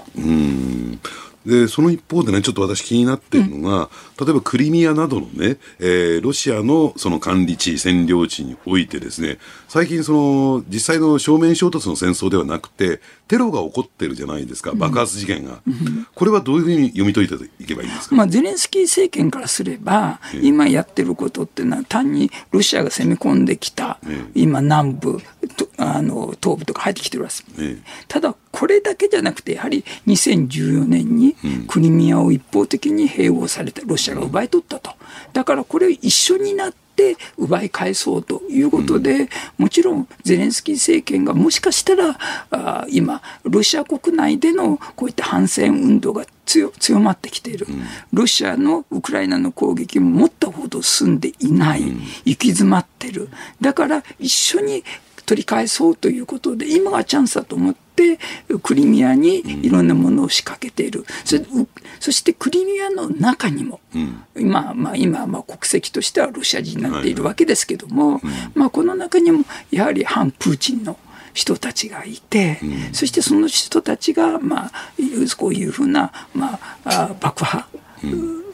で、その一方でね、ちょっと私気になってるのが、うん、例えばクリミアなどのね、えー、ロシアのその管理地、占領地においてですね、最近その、実際の正面衝突の戦争ではなくて、テロが起こってるじゃないですか、爆発事件が。うん、これはどういうふうに読み解いていけばいいんですか、まあ、ゼレンスキー政権からすれば、今やってることっていうのは、単にロシアが攻め込んできた、今南部、あの東部とか入ってきてるわけです。ただこれだけじゃなくて、やはり2014年にクリミアを一方的に併合されて、ロシアが奪い取ったと。だからこれを一緒になって奪い返そうということで、もちろんゼレンスキー政権がもしかしたらあ今、ロシア国内でのこういった反戦運動が強強まってきている、ロシアのウクライナの攻撃ももっとほど進んでいない、行き詰まってる、だから一緒に取り返そうということで、今がチャンスだと思って、クリミアにいろんなものを仕掛けている。そそしてクリミアの中にも、今、まあ、今、まあ、国籍としてはロシア人になっているわけですけども、まあ、この中にも、やはり反プーチンの人たちがいて、そしてその人たちが、まあ、こういうふうな、まあ、爆破、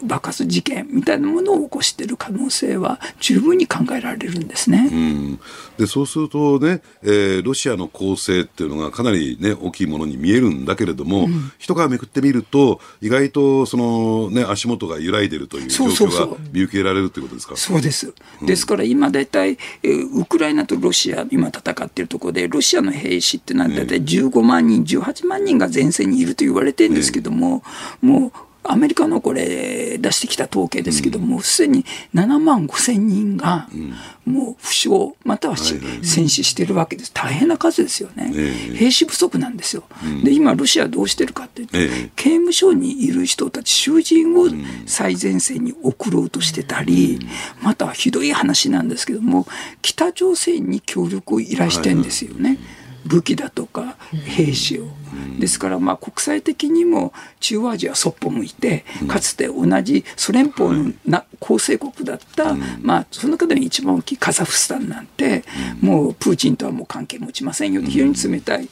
爆発事件みたいなものを起こしている可能性は十分に考えられるんですね。うん、でそうするとね、えー、ロシアの攻勢っていうのがかなり、ね、大きいものに見えるんだけれども、うん、一皮めくってみると意外とその、ね、足元が揺らいでるという状況が見受けられるということですか？そうです。ですから今大体、えー、ウクライナとロシア今戦っているところでロシアの兵士ってのは大体15万人、18万人が前線にいると言われてるんですけども、もうアメリカのこれ出してきた統計ですけども、す、で、に7万5千人がもう負傷、または戦死してるわけです。大変な数ですよね。兵士不足なんですよ。で、今ロシアどうしてるかって言って、刑務所にいる人たち、囚人を最前線に送ろうとしてたり、またはひどい話なんですけども、北朝鮮に協力を依頼してんですよね。武器だとか兵士を。ですからまあ国際的にも中央アジアそっぽ向いて、かつて同じソ連邦のな構成国だった、まあその中で一番大きいカザフスタンなんて、もうプーチンとはもう関係持ちませんよ非常に冷たい、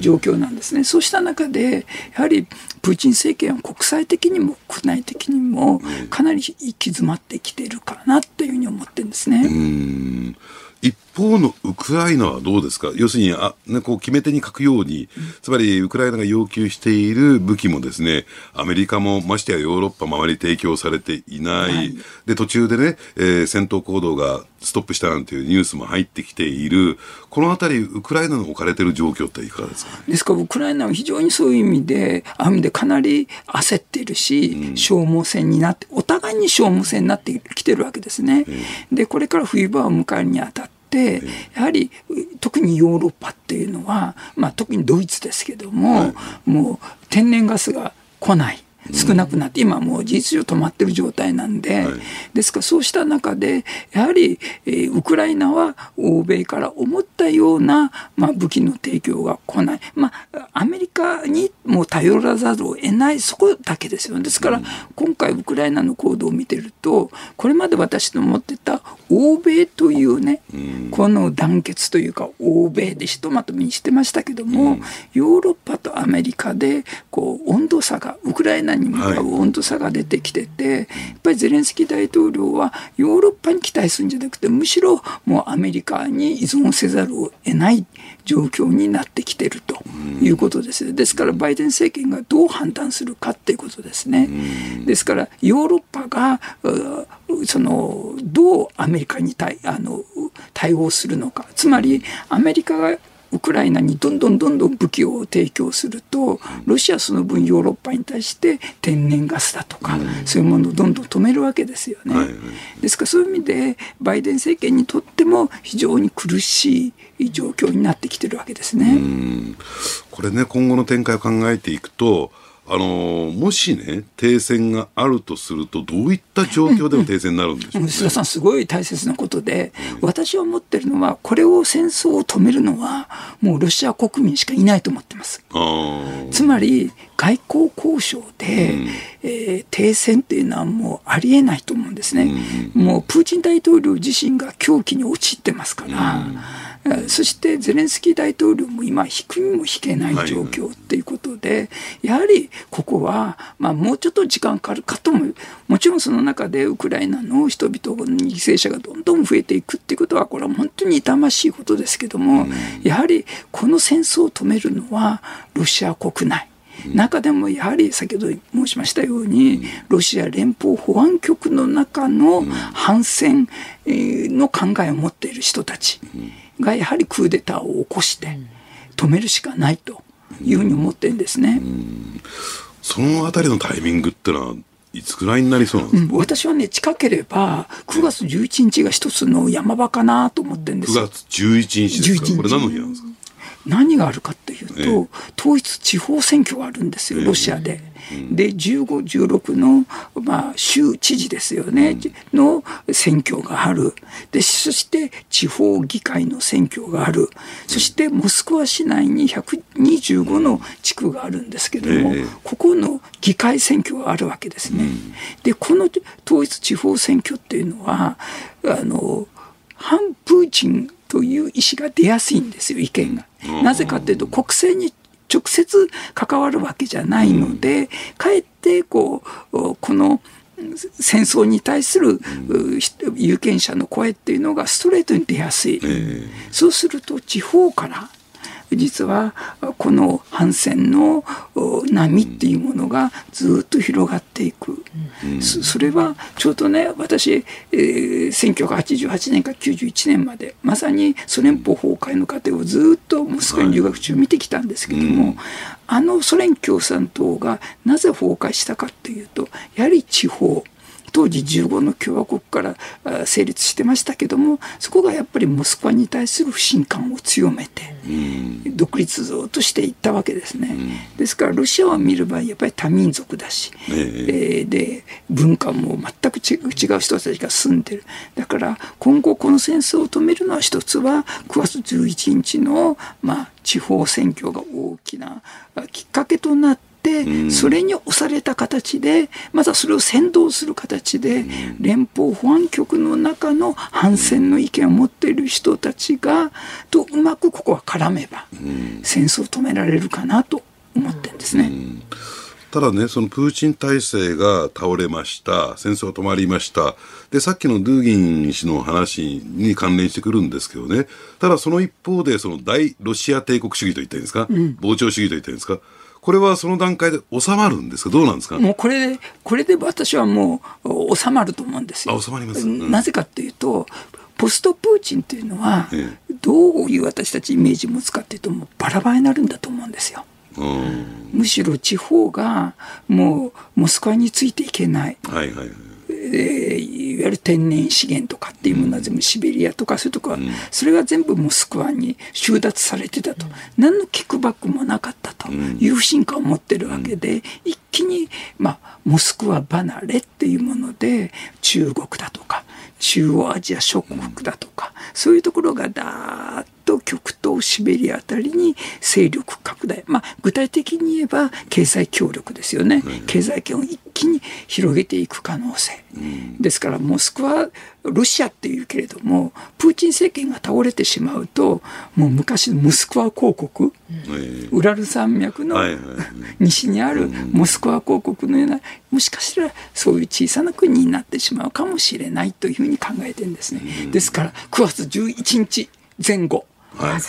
状況なんですね。そうした中で、やはりプーチン政権は国際的にも国内的にもかなり行き詰まってきているかなというふうに思ってるんですね。一方のウクライナはどうですか、要するにあ、ね、こう決め手に書くように、つまりウクライナが要求している武器もですね、アメリカもましてやヨーロッパ周り提供されていない、はい、で途中でね、えー、戦闘行動がストップしたなんていうニュースも入ってきている、このあたり、ウクライナの置かれている状況っていかがですか、ね、ですから、ウクライナは非常にそういう意味で、ある意味でかなり焦っているし、うん、消耗戦になって、お互いに消耗戦になってきてるわけですね。で、これから冬場を迎えるにあたって、やはり特にヨーロッパっていうのは、まあ、特にドイツですけども、もう天然ガスが来ない。少なくなって、今もう事実上止まってる状態なんで、はい、ですからそうした中で、やはり、えー、ウクライナは欧米から思ったような、まあ、武器の提供が来ない。まあ、アメリカにも頼らざるを得ない、そこだけですよ。ですから、今回ウクライナの行動を見てると、これまで私の思ってた欧米というね、この団結というか、欧米でひとまとめにしてましたけども、ヨーロッパとアメリカで、こう、温度差が、ウクライナに向かう温度差が出てきてて、はい、やっぱりゼレンスキー大統領はヨーロッパに期待するんじゃなくて、むしろもうアメリカに依存せざるを得ない状況になってきてるということです。ですから、バイデン政権がどう判断するかっていうことですね。ですから、ヨーロッパが、その、どうアメリカに対あの対応するのか。つまり、アメリカがウクライナにどんどんどんどん武器を提供すると、ロシアはその分ヨーロッパに対して天然ガスだとか、そういうものをどんどん止めるわけですよね。ですからそういう意味で、バイデン政権にとっても非常に苦しい状況になってきてるわけですね。これね、今後の展開を考えていくと、あのもしね、停戦があるとすると、どういった状況での停戦になるんでしょう、ね、須田さん、すごい大切なことで、うん、私は思ってるのは、これを戦争を止めるのは、もうロシア国民しかいないと思ってます。つまり、外交交渉で、うん、えー、停戦っていうのはもうありえないと思うんですね。うん、もうプーチン大統領自身が狂気に陥ってますから。うん。そしてゼレンスキー大統領も今、引くにも引けない状況っていうことで、やはりここは、まあ、もうちょっと時間かかるかとも、もちろんその中でウクライナの人々の犠牲者がどんどん増えていくっていうことは、これは本当に痛ましいことですけども、やはりこの戦争を止めるのはロシア国内。中でもやはり先ほど申しましたように、ロシア連邦保安局の中の反戦の考えを持っている人たち。がやはりクーデターを起こして止めるしかないというふうに思ってるんですね。そのあたりのタイミングってのはいつぐらいになりそうなんですか、うん、私はね、近ければ、9月11日が一つの山場かなと思ってるんですよ。9月11日ですか？これ何の日なんですか？何があるかというと、ええ、統一地方選挙があるんですよ、ロシアで。えで、15、16の、まあ、州知事ですよね、の選挙がある。で、そして地方議会の選挙がある。そしてモスクワ市内に125の地区があるんですけども、ここの議会選挙があるわけですね。で、この統一地方選挙っていうのは、あの、反プーチンという意思が出やすいんですよ、意見が。なぜかというと、国政に直接関わるわけじゃないので、かえってこうこの戦争に対する有権者の声っていうのがストレートに出やすい、そうすると地方から実はこの反戦の波っていうものがずっと広がっていく、うん、それはちょうどね私、えー、1988年から91年までまさにソ連邦崩壊の過程をずっとモスクワに留学中見てきたんですけども、はい、あのソ連共産党がなぜ崩壊したかっていうとやはり地方当時15の共和国から成立してましたけどもそこがやっぱりモスクワに対する不信感を強めて、独立像としていったわけですね、ですからロシアを見る場合やっぱり多民族だし、えー、で文化も全く違う人たちが住んでる。だから今後この戦争を止めるのは一つは9月11日の、まあ、地方選挙が大きなきっかけとなって、それに押された形で、またそれを先導する形で、連邦保安局の中の反戦の意見を持っている人たちが、とうまくここは絡めば、戦争を止められるかなと思ってるんですね。ただね、そのプーチン体制が倒れました、戦争が止まりました、でさっきのドゥーギン氏の話に関連してくるんですけどね、ただその一方で、その大ロシア帝国主義と言っていいんですか、うん、膨張主義と言っていいんですか、これはその段階で収まるんですか、どうなんですか？もうこれで、これで私はもう収まると思うんですよ。あ収まります、うん、なぜかっていうと、ポストプーチンっていうのは、どういう私たちイメージ持つかっていうと、もうバラバラになるんだと思うんですよ。むしろ地方がもうモスクワについていけない。はいはいえー、いわゆる天然資源とかっていうものは全部シベリアとかそういうところは、それが全部モスクワに収奪されてたと、何のキックバックもなかったという不信感を持ってるわけで、一気に、まあ、モスクワ離れっていうもので、中国だとか、中央アジア諸国だとか、そういうところがだーっと極東シベリアあたりに勢力拡大。まあ、具体的に言えば経済協力ですよね。経済圏を一気に広げていく可能性。ですから、モスクワ、ロシアっていうけれども、プーチン政権が倒れてしまうと、もう昔のモスクワ公国、ウラル山脈の西にあるモスクワ公国のような、もしかしたらそういう小さな国になってしまうかもしれないというふうに考えてるんですね。ですから、9月11日前後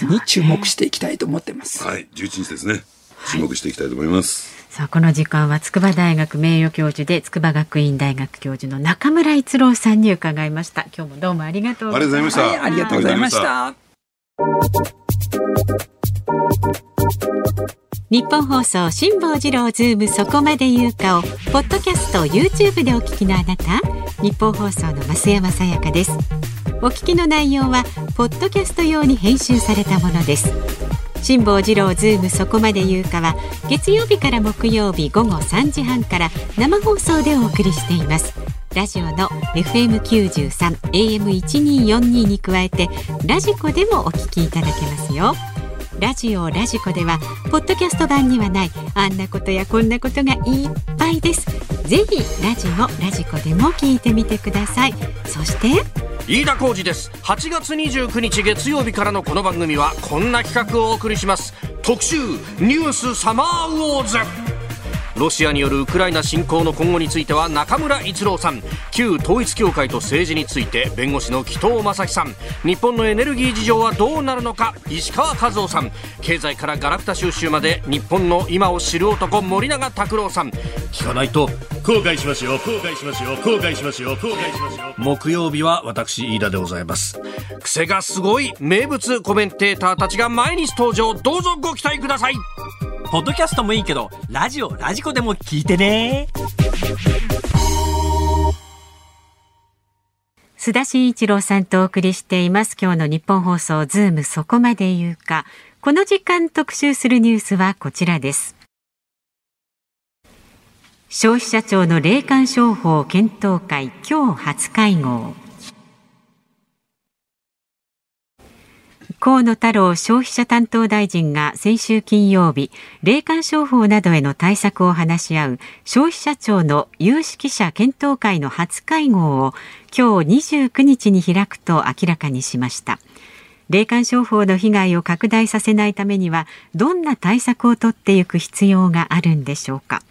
に注目していきたいと思ってます。はい、11日ですね。注目していきたいと思います。はいさあこの時間は筑波大学名誉教授で筑波学院大学教授の中村逸郎さんに伺いました。今日もどうもありがとうございました、はい、ありがとうございました。日本放送辛坊治郎ズームそこまで言うかをポッドキャスト YouTube でお聞きのあなた日本放送の増山さやかです。お聞きの内容はポッドキャスト用に編集されたものです辛坊治郎ズームそこまで言うかは月曜日から木曜日午後3時半から生放送でお送りしています。ラジオの FM93 AM1242 に加えてラジコでもお聞きいただけますよ。ラジオラジコではポッドキャスト版にはないあんなことやこんなことがいっぱいです。ぜひラジオラジコでも聞いてみてください。そして飯田浩司です。8月29日月曜日からのこの番組はこんな企画をお送りします。特集ニュースサマーウォーズ。ロシアによるウクライナ侵攻の今後については中村逸郎さん。旧統一教会と政治について弁護士の紀藤正樹さん。日本のエネルギー事情はどうなるのか石川和夫さん。経済からガラクタ収集まで日本の今を知る男森永卓郎さん。聞かないと。後悔しますよ。後悔しますよ。後悔しますよ。後悔しますよ。木曜日は私飯田でございます。癖がすごい名物コメンテーターたちが毎日登場。どうぞご期待くださいポッドキャストもいいけどラジオラジコでも聞いてね。須田慎一郎さんとお送りしています。今日のニッポン放送ズームそこまで言うか。この時間特集するニュースはこちらです。消費者庁の霊感商法検討会今日初会合。河野太郎消費者担当大臣が先週金曜日霊感商法などへの対策を話し合う消費者庁の有識者検討会の初会合を今日29日に開くと明らかにしました。霊感商法の被害を拡大させないためにはどんな対策を取っていく必要があるんでしょうか。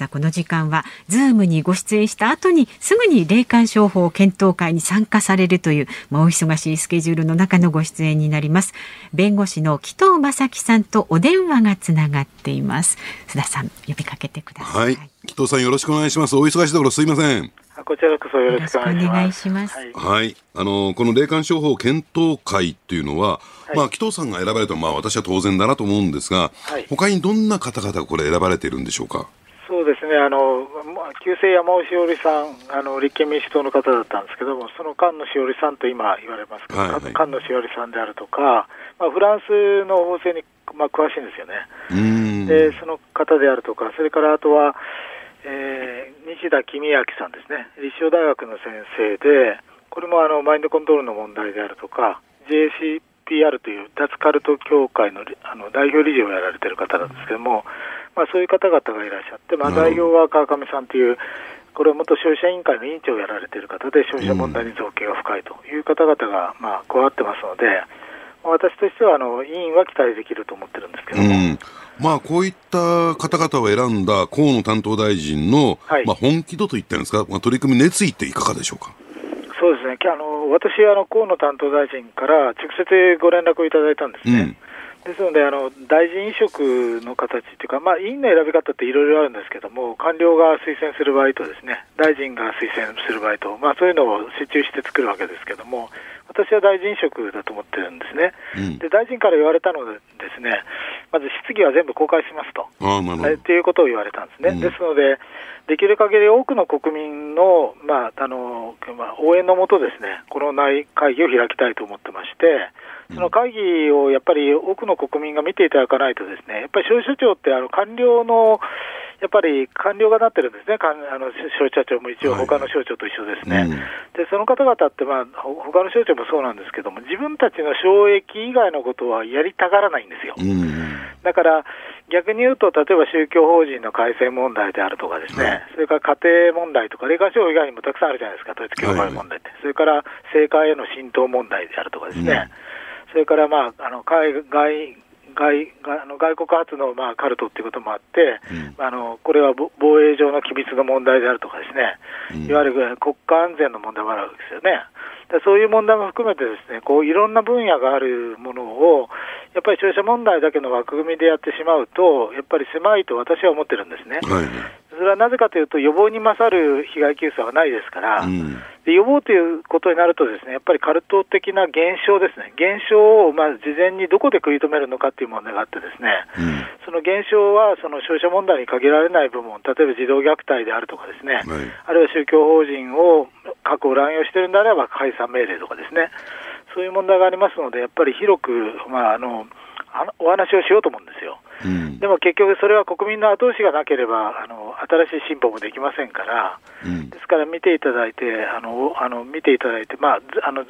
さあこの時間はズームにご出演した後にすぐに霊感商法検討会に参加されるという、まあ、お忙しいスケジュールの中のご出演になります。弁護士の紀藤正樹さんとお電話がつながっています。須田さん呼びかけてください、はい、紀藤さんよろしくお願いします。お忙しいところすいません。こちらこそよろしくお願いします。はい、あのこの霊感商法検討会っていうのは、はい、まあ紀藤さんが選ばれたまあ私は当然だなと思うんですが、はい、他にどんな方々がこれ選ばれているんでしょうか？ね、あの旧姓山尾しおりさんあの、立憲民主党の方だったんですけども、その菅野しおりさんと今言われますけど、はいはい、菅野しおりさんであるとか、まあ、フランスの法制に、まあ、詳しいんですよね。で、その方であるとか、それからあとは、えー、西田公明さんですね、立正大学の先生で、これもあのマインドコントロールの問題であるとか、JCPR という脱カルト協会のあの代表理事をやられている方なんですけども、まあ、そういう方々がいらっしゃって、まあ、代表は川上さんという、これは元消費者委員会の委員長をやられている方で、消費者問題に造形が深いという方々が、まあ、加わってますので、私としてはあの委員は期待できると思ってるんですけども。うんまあ、こういった方々を選んだ河野担当大臣の、はい、まあ、本気度といったんですか、まあ、取り組み熱意っていかがでしょうか。そうですね、あの私あの、河野担当大臣から直接ご連絡をいただいたんですね。うんですので、あの大臣委職の形というか、まあ、委員の選び方っていろいろあるんですけども、官僚が推薦する場合とですね、大臣が推薦する場合と、まあ、そういうのを折衷して作るわけですけども、私は大臣職だと思ってるんですね、うん、で大臣から言われたので、ですねまず質疑は全部公開しますと、あなるっていうことを言われたんですね。うん、ですので、できる限り多くの国民の,、まああのまあ、応援のもと、ですねこの内会議を開きたいと思ってまして、その会議をやっぱり多くの国民が見ていただかないと、ですねやっぱり消費者庁ってあの官僚のやっぱり官僚がなってるんですね、あの消費者庁も一応、他の省庁と一緒ですね、はいうん、でその方々って、まあ、他の省庁もそうなんですけども、自分たちの省益以外のことはやりたがらないんですよ。うん、だから逆に言うと、例えば宗教法人の改正問題であるとかですね、はい、それから家庭問題とか、霊感商法以外にもたくさんあるじゃないですか、統一教会問題って、はい、それから政界への浸透問題であるとかですね、うん、それから、まあ、あの海外外あの外国発の、まあ、カルトっていうこともあって、うん、あのこれは防衛上の機密の問題であるとかですね、うん、いわゆる国家安全の問題もあるわけですよね。そういう問題も含めてですね、こういろんな分野があるものを、やっぱり消費者問題だけの枠組みでやってしまうと、やっぱり狭いと私は思ってるんですね。はいそれはなぜかというと、予防に勝る被害救済はないですから、うん、で予防ということになると、ですねやっぱりカルト的な現象ですね、現象をまあ事前にどこで食い止めるのかという問題があって、ですね、うん、その現象はその消費者問題に限られない部分、例えば児童虐待であるとか、ですね、はい、あるいは宗教法人を過去乱用しているんであれば解散命令とかですね、そういう問題がありますので、やっぱり広く、まあ、あのお話をしようと思うんですよ。うん、でも結局、それは国民の後押しがなければあの、新しい進歩もできませんから、うん、ですから見ていただいて、あのあの見ていただいて、まあ、あの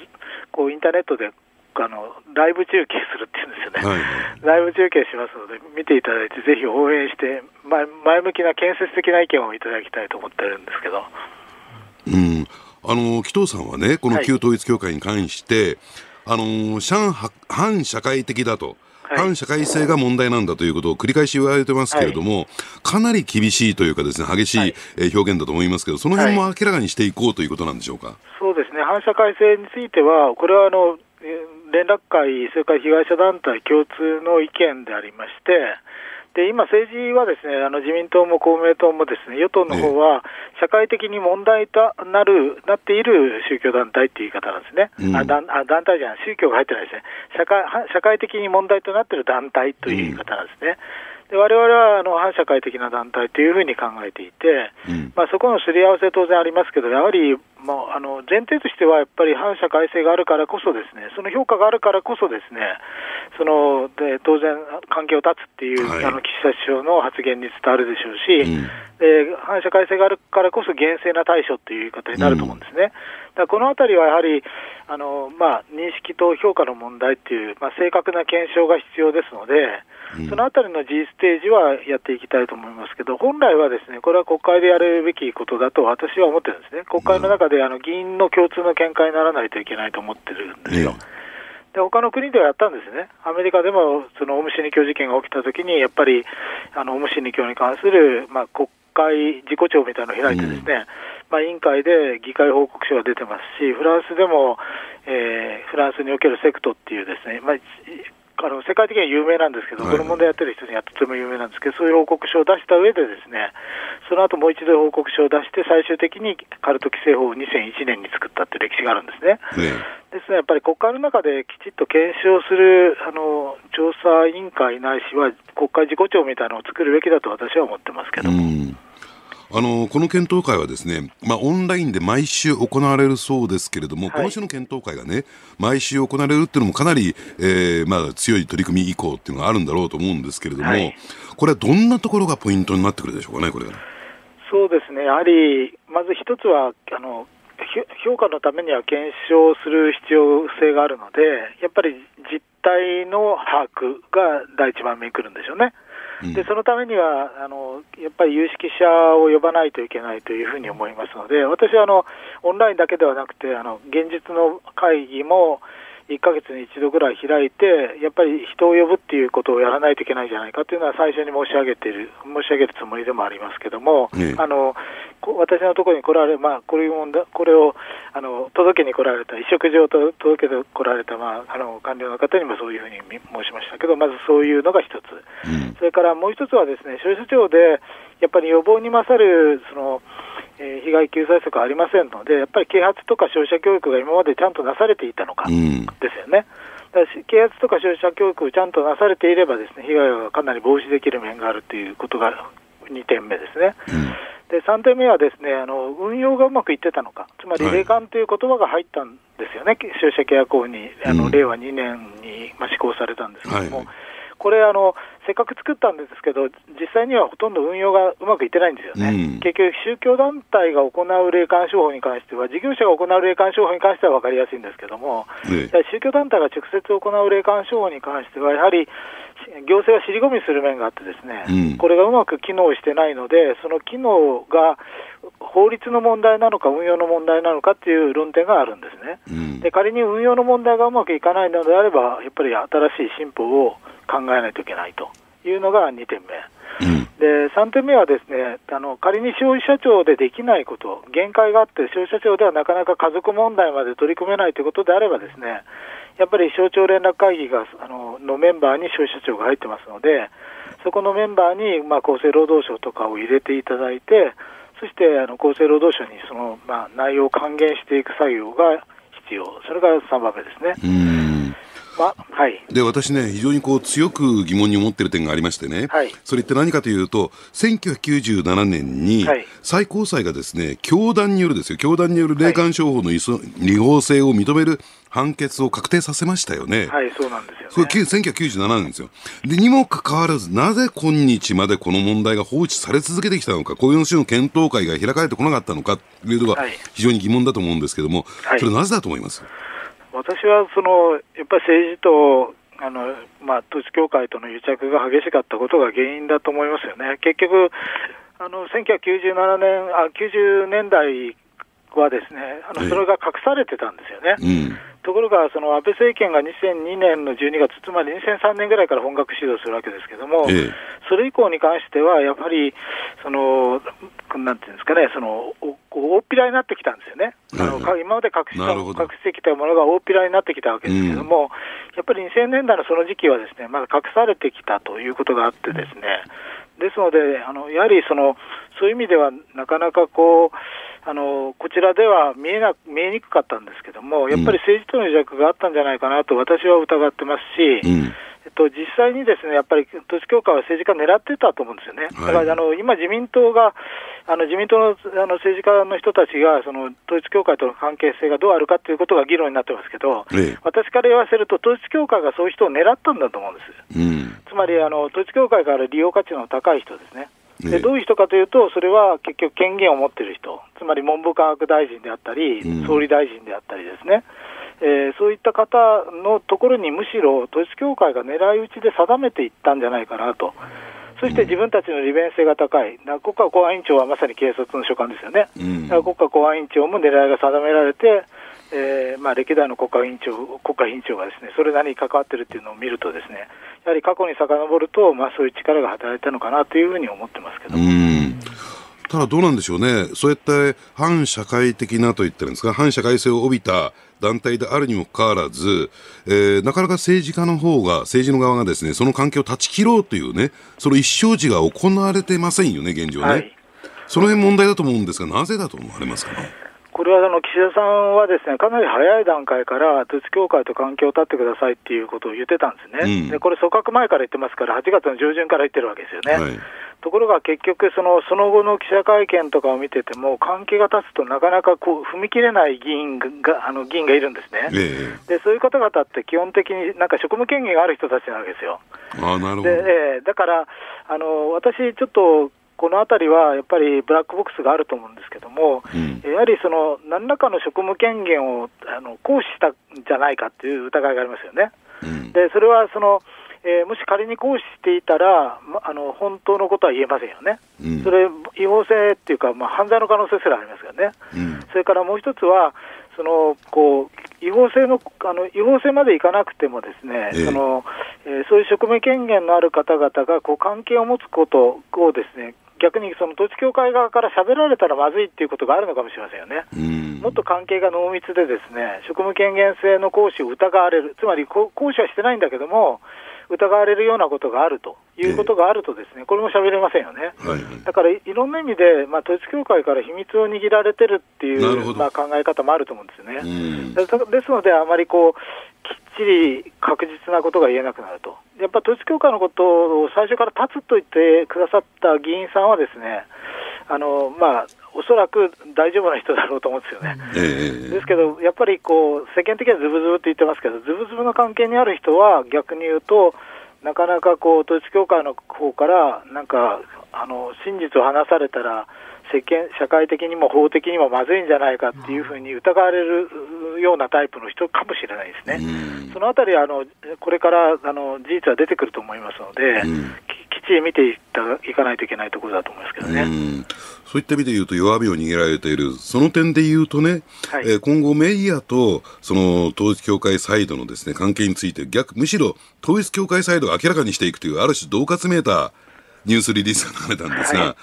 こうインターネットであのライブ中継するっていうんですよね、はい、ライブ中継しますので、見ていただいて、ぜひ応援して、前前向きな建設的な意見をいただきたいと思ってるんですけど。うんあの紀藤さんはね、この旧統一教会に関して、はい、あの反社会的だと。反社会性が問題なんだということを繰り返し言われてますけれども、はい、かなり厳しいというかですね、激しい表現だと思いますけど、その辺も明らかにしていこうということなんでしょうか？そうですね、反社会性については、これはあの連絡会、それから被害者団体共通の意見でありまして、で今、政治はですねあの自民党も公明党もですね与党の方は社会的に問題となるなっている宗教団体っていう言い方なんですね、うん、あ団あ団体じゃない、宗教が入ってないですね。社会、社会的に問題となっている団体という言い方なんですね。で我々はあの反社会的な団体というふうに考えていて、うん、まあ、そこのすり合わせ当然ありますけど、やはりもうあの前提としてはやっぱり反社会性があるからこそですね、その評価があるからこそですね、そので当然関係を断つっていう、はい、あの岸田首相の発言に伝わるでしょうし、うん、で反社会性があるからこそ厳正な対処っていう言い方になると思うんですね。うん、だこのあたりはやはりあの、まあ、認識と評価の問題っていう、まあ、正確な検証が必要ですので、そのあたりの G ステージはやっていきたいと思いますけど、本来はですねこれは国会でやるべきことだと私は思ってるんですね、国会の中であの議員の共通の見解にならないといけないと思ってるんですよ。で他の国ではやったんですね、アメリカでもそのオウム真理教事件が起きたときに、やっぱりあのオウム真理教に関する、まあ、国会事故調みたいなのを開いて、ですね、まあ、委員会で議会報告書が出てますし、フランスでも、えー、フランスにおけるセクトっていうですね、まあ、あの世界的には有名なんですけど、この問題やってる人にはとても有名なんですけど、そういう報告書を出した上で、ですねその後もう一度報告書を出して、最終的にカルト規制法を2001年に作ったっていう歴史があるんですね。ねですね、やっぱり国会の中できちっと検証するあの調査委員会ないしは、国会事故調みたいなのを作るべきだと私は思ってますけども。あのこの検討会はですね、まあ、オンラインで毎週行われるそうですけれども、はい、この種の検討会がね、毎週行われるっていうのもかなり、えーまあ、強い取り組み以降っていうのがあるんだろうと思うんですけれども、はい、これはどんなところがポイントになってくるでしょうかね、これそうですね、やはりまず一つはあの、評価のためには検証する必要性があるので、やっぱり実態の把握が第一番目に来るんでしょうね。でそのためにはあのやっぱり有識者を呼ばないといけないというふうに思いますので、私はあのオンラインだけではなくて、あの現実の会議も1ヶ月に1度ぐらい開いて、やっぱり人を呼ぶっていうことをやらないといけないんじゃないかというのは最初に申し上げている、申し上げるつもりでもありますけども、ね、あの私のところに来られ、まあ、これ問題これをあの届けに来られた、移植状と届けて来られた、まあ、あの官僚の方にもそういうふうに申しましたけど、まずそういうのが一つ、うん、それからもう一つはですね、消費者庁でやっぱり予防に勝るそのえー、被害救済策ありませんので、やっぱり啓発とか消費者教育が今までちゃんとなされていたのかですよね。だ啓発とか消費者教育をちゃんとなされていれば、ですね被害がかなり防止できる面があるということが2点目ですね。うん。で3点目はですねあの運用がうまくいってたのか、つまり霊感という言葉が入ったんですよね、はい、消費者契約法に、あの令和2年に、まあ、施行されたんですけども、はい。これあの、せっかく作ったんですけど、実際にはほとんど運用がうまくいってないんですよね、うん、結局、宗教団体が行う霊感商法に関しては、事業者が行う霊感商法に関しては分かりやすいんですけども、ね、宗教団体が直接行う霊感商法に関しては、やはり行政は尻込みする面があって、ですね、うん、これがうまく機能してないので、その機能が法律の問題なのか、運用の問題なのかっていう論点があるんですね。うん、で仮に運用の問題がうまくいかないのであれば、やっぱり新しい進歩を考えないといけないというのが2点目。うん、で3点目はですねあの仮に消費者庁でできないこと、限界があって、消費者庁ではなかなか家族問題まで取り組めないということであれば、ですねやっぱり省庁連絡会議があののメンバーに消費者庁が入ってますので、そこのメンバーに、まあ、厚生労働省とかを入れていただいて、そしてあの厚生労働省にその、まあ、内容を還元していく作業が必要、それが3番目ですね。まはい、で私ね、非常にこう強く疑問に思っている点がありましてね、はい、それって何かというと、1997年に最高裁がですね、教団によるですよ、教団による霊感商法の違法性を認める判決を確定させましたよね。はい、そうなんですよ、ね。それ1997年ですよ。で、にもかかわらず、なぜ今日までこの問題が放置され続けてきたのか、こういう種の検討会が開かれてこなかったのかというのが非常に疑問だと思うんですけれども、はい、それなぜだと思います？私はそのやっぱり政治とあの、まあ、統一教会との癒着が激しかったことが原因だと思いますよね。結局あの1997年あ90年代はですねあのそれが隠されてたんですよね。うん。ところが、その安倍政権が2002年の12月、つまり2003年ぐらいから本格始動するわけですけれども、ええ、それ以降に関しては、やっぱり、その、なんていうんですかね、その、大っぴらになってきたんですよね。あの今まで隠した隠してきたものが大っぴらになってきたわけですけれども、うん、やっぱり2000年代のその時期はですね、まだ隠されてきたということがあってですね、ですので、あのやはりその、そういう意味ではなかなかこう、あのこちらでは見えな見えにくかったんですけども、やっぱり政治との癒着があったんじゃないかなと私は疑ってますし、うんえっと、実際にですねやっぱり統一教会は政治家狙ってたと思うんですよね。だからあの今、自民党があの自民党のあの政治家の人たちがその統一教会との関係性がどうあるかということが議論になってますけど、ええ、私から言わせると、統一教会がそういう人を狙ったんだと思うんです。うん、つまりあの統一教会から利用価値の高い人ですね。でどういう人かというと、それは結局、権限を持っている人、つまり文部科学大臣であったり、総理大臣であったりですね、うん、えー、そういった方のところにむしろ統一教会が狙い撃ちで定めていったんじゃないかなと。そして自分たちの利便性が高い、国家公安委員長はまさに警察の所管ですよね、うん、国家公安委員長も狙いが定められて、えーまあ、歴代の国家委員長国家委員長がですねそれなりに関わっているというのを見ると、ですねやはり過去に遡ると、まあ、そういう力が働いたのかなというふうに思ってますけど。ただどうなんでしょうね、そういった反社会的なと言ってるんですか、反社会性を帯びた団体であるにもかかわらず、えー、なかなか政治家の方が、政治の側がですね、その関係を断ち切ろうというね、その一生児が行われてませんよね、現状ね。はい、その辺問題だと思うんですが、なぜだと思われますかね。これはあの岸田さんはですねかなり早い段階から統一教会と関係を断ってくださいっていうことを言ってたんですね、うん、でこれ、組閣前から言ってますから、8月の上旬から言ってるわけですよね。はい。ところが結局その、その後の記者会見とかを見てても、関係が立つとなかなかこう踏み切れない議員があの議員がいるんですね、えー、で、そういう方々って基本的になんか職務権限がある人たちなわけですよ。あなるほど。でえー、だからあの私、ちょっとこのあたりはやっぱりブラックボックスがあると思うんですけども、うん、やはりその何らかの職務権限をあの行使したんじゃないかという疑いがありますよね。うん、でそれはそのえー、もし仮に行使していたら、ま、あの本当のことは言えませんよね、うん、それ、違法性っていうか、まあ、犯罪の可能性すらありますよね、うん、それからもう一つは、そのこう違法性のあの違法性までいかなくても、ですね、え。そのえー、そういう職務権限のある方々がこう関係を持つことをですね逆にその統一教会側から喋られたらまずいっていうことがあるのかもしれませんよね。もっと関係が濃密でですね、職務権限制の行使を疑われる、つまり行使はしてないんだけども、疑われるようなことがあるということがあると、ですねこれも喋れませんよね、はいはい。だからいろんな意味で、まあ、統一教会から秘密を握られてるっていう、まあ、考え方もあると思うんですよね。ですので、あまりこうきっちり確実なことが言えなくなると、やっぱ統一教会のことを最初から立つと言ってくださった議員さんは、ですねあのまあ、おそらく大丈夫な人だろうと思うんですよね。ええですけど、やっぱりこう世間的にはズブズブって言ってますけど、ズブズブの関係にある人は、逆に言うと、なかなかこう統一教会の方から、なんかあの真実を話されたら、世間社会的にも法的にもまずいんじゃないかっていうふうに疑われるようなタイプの人かもしれないですね。うんそのあたりあの、これからあの事実は出てくると思いますので、ちり見ていったいかないといけないところだと思いますけどね。うんそういった意味で言うと弱みを握られている、その点で言うとね、はいえー今後メディアとその統一教会サイドのですね、関係について逆、むしろ統一教会サイドが明らかにしていくという、ある種恫喝めいたニュースリリースが流れたんですが、はい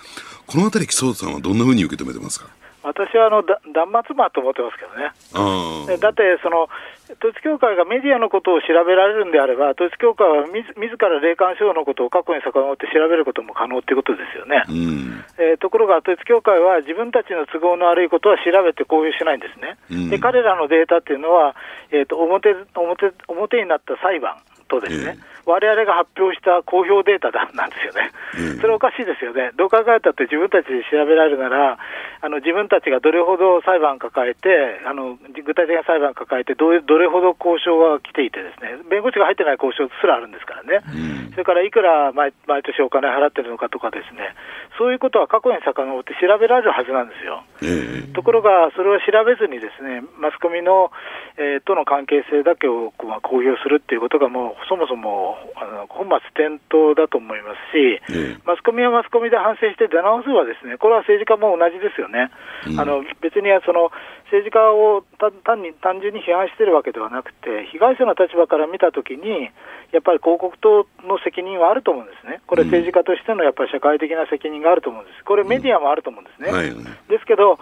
このあたり、木曽さんはどんなふうに受け止めてますか私はあのだ断末魔と思ってますけどね。だってその、統一教会がメディアのことを調べられるんであれば、統一教会はみず自ら霊感商法のことを過去に遡って調べることも可能ということですよね。あ、うん、えーところが統一教会は自分たちの都合の悪いことは調べて公表しないんですね。うんで彼らのデータっていうのは、えー、と表表表になった裁判とですね、我々が発表した公表データだなんですよね、うん。それおかしいですよね、どう考えたって自分たちで調べられるなら、あの自分たちがどれほど裁判抱えて、あの具体的な裁判抱えてどう、どれほど交渉が来ていて、ですね。弁護士が入ってない交渉すらあるんですからね。うん。それからいくら毎毎年お金払ってるのかとかですね、そういうことは過去に遡って調べられるはずなんですよ。ええ。ところが、それを調べずにですね、マスコミの、えーとの関係性だけをこうまあ公表するっていうことが、もうそもそもあの本末転倒だと思いますし、ええマスコミはマスコミで反省して出直すはですね、これは政治家も同じですよね。うんあの別にその政治家を単単に単純に批判してるわけではなくて、被害者の立場から見たときに、やっぱり広告塔の責任はあると思うんですね。これ政治家としてのやっぱり社会的な責任があると思うんです。これメディアもあると思うんですね。はいですけど、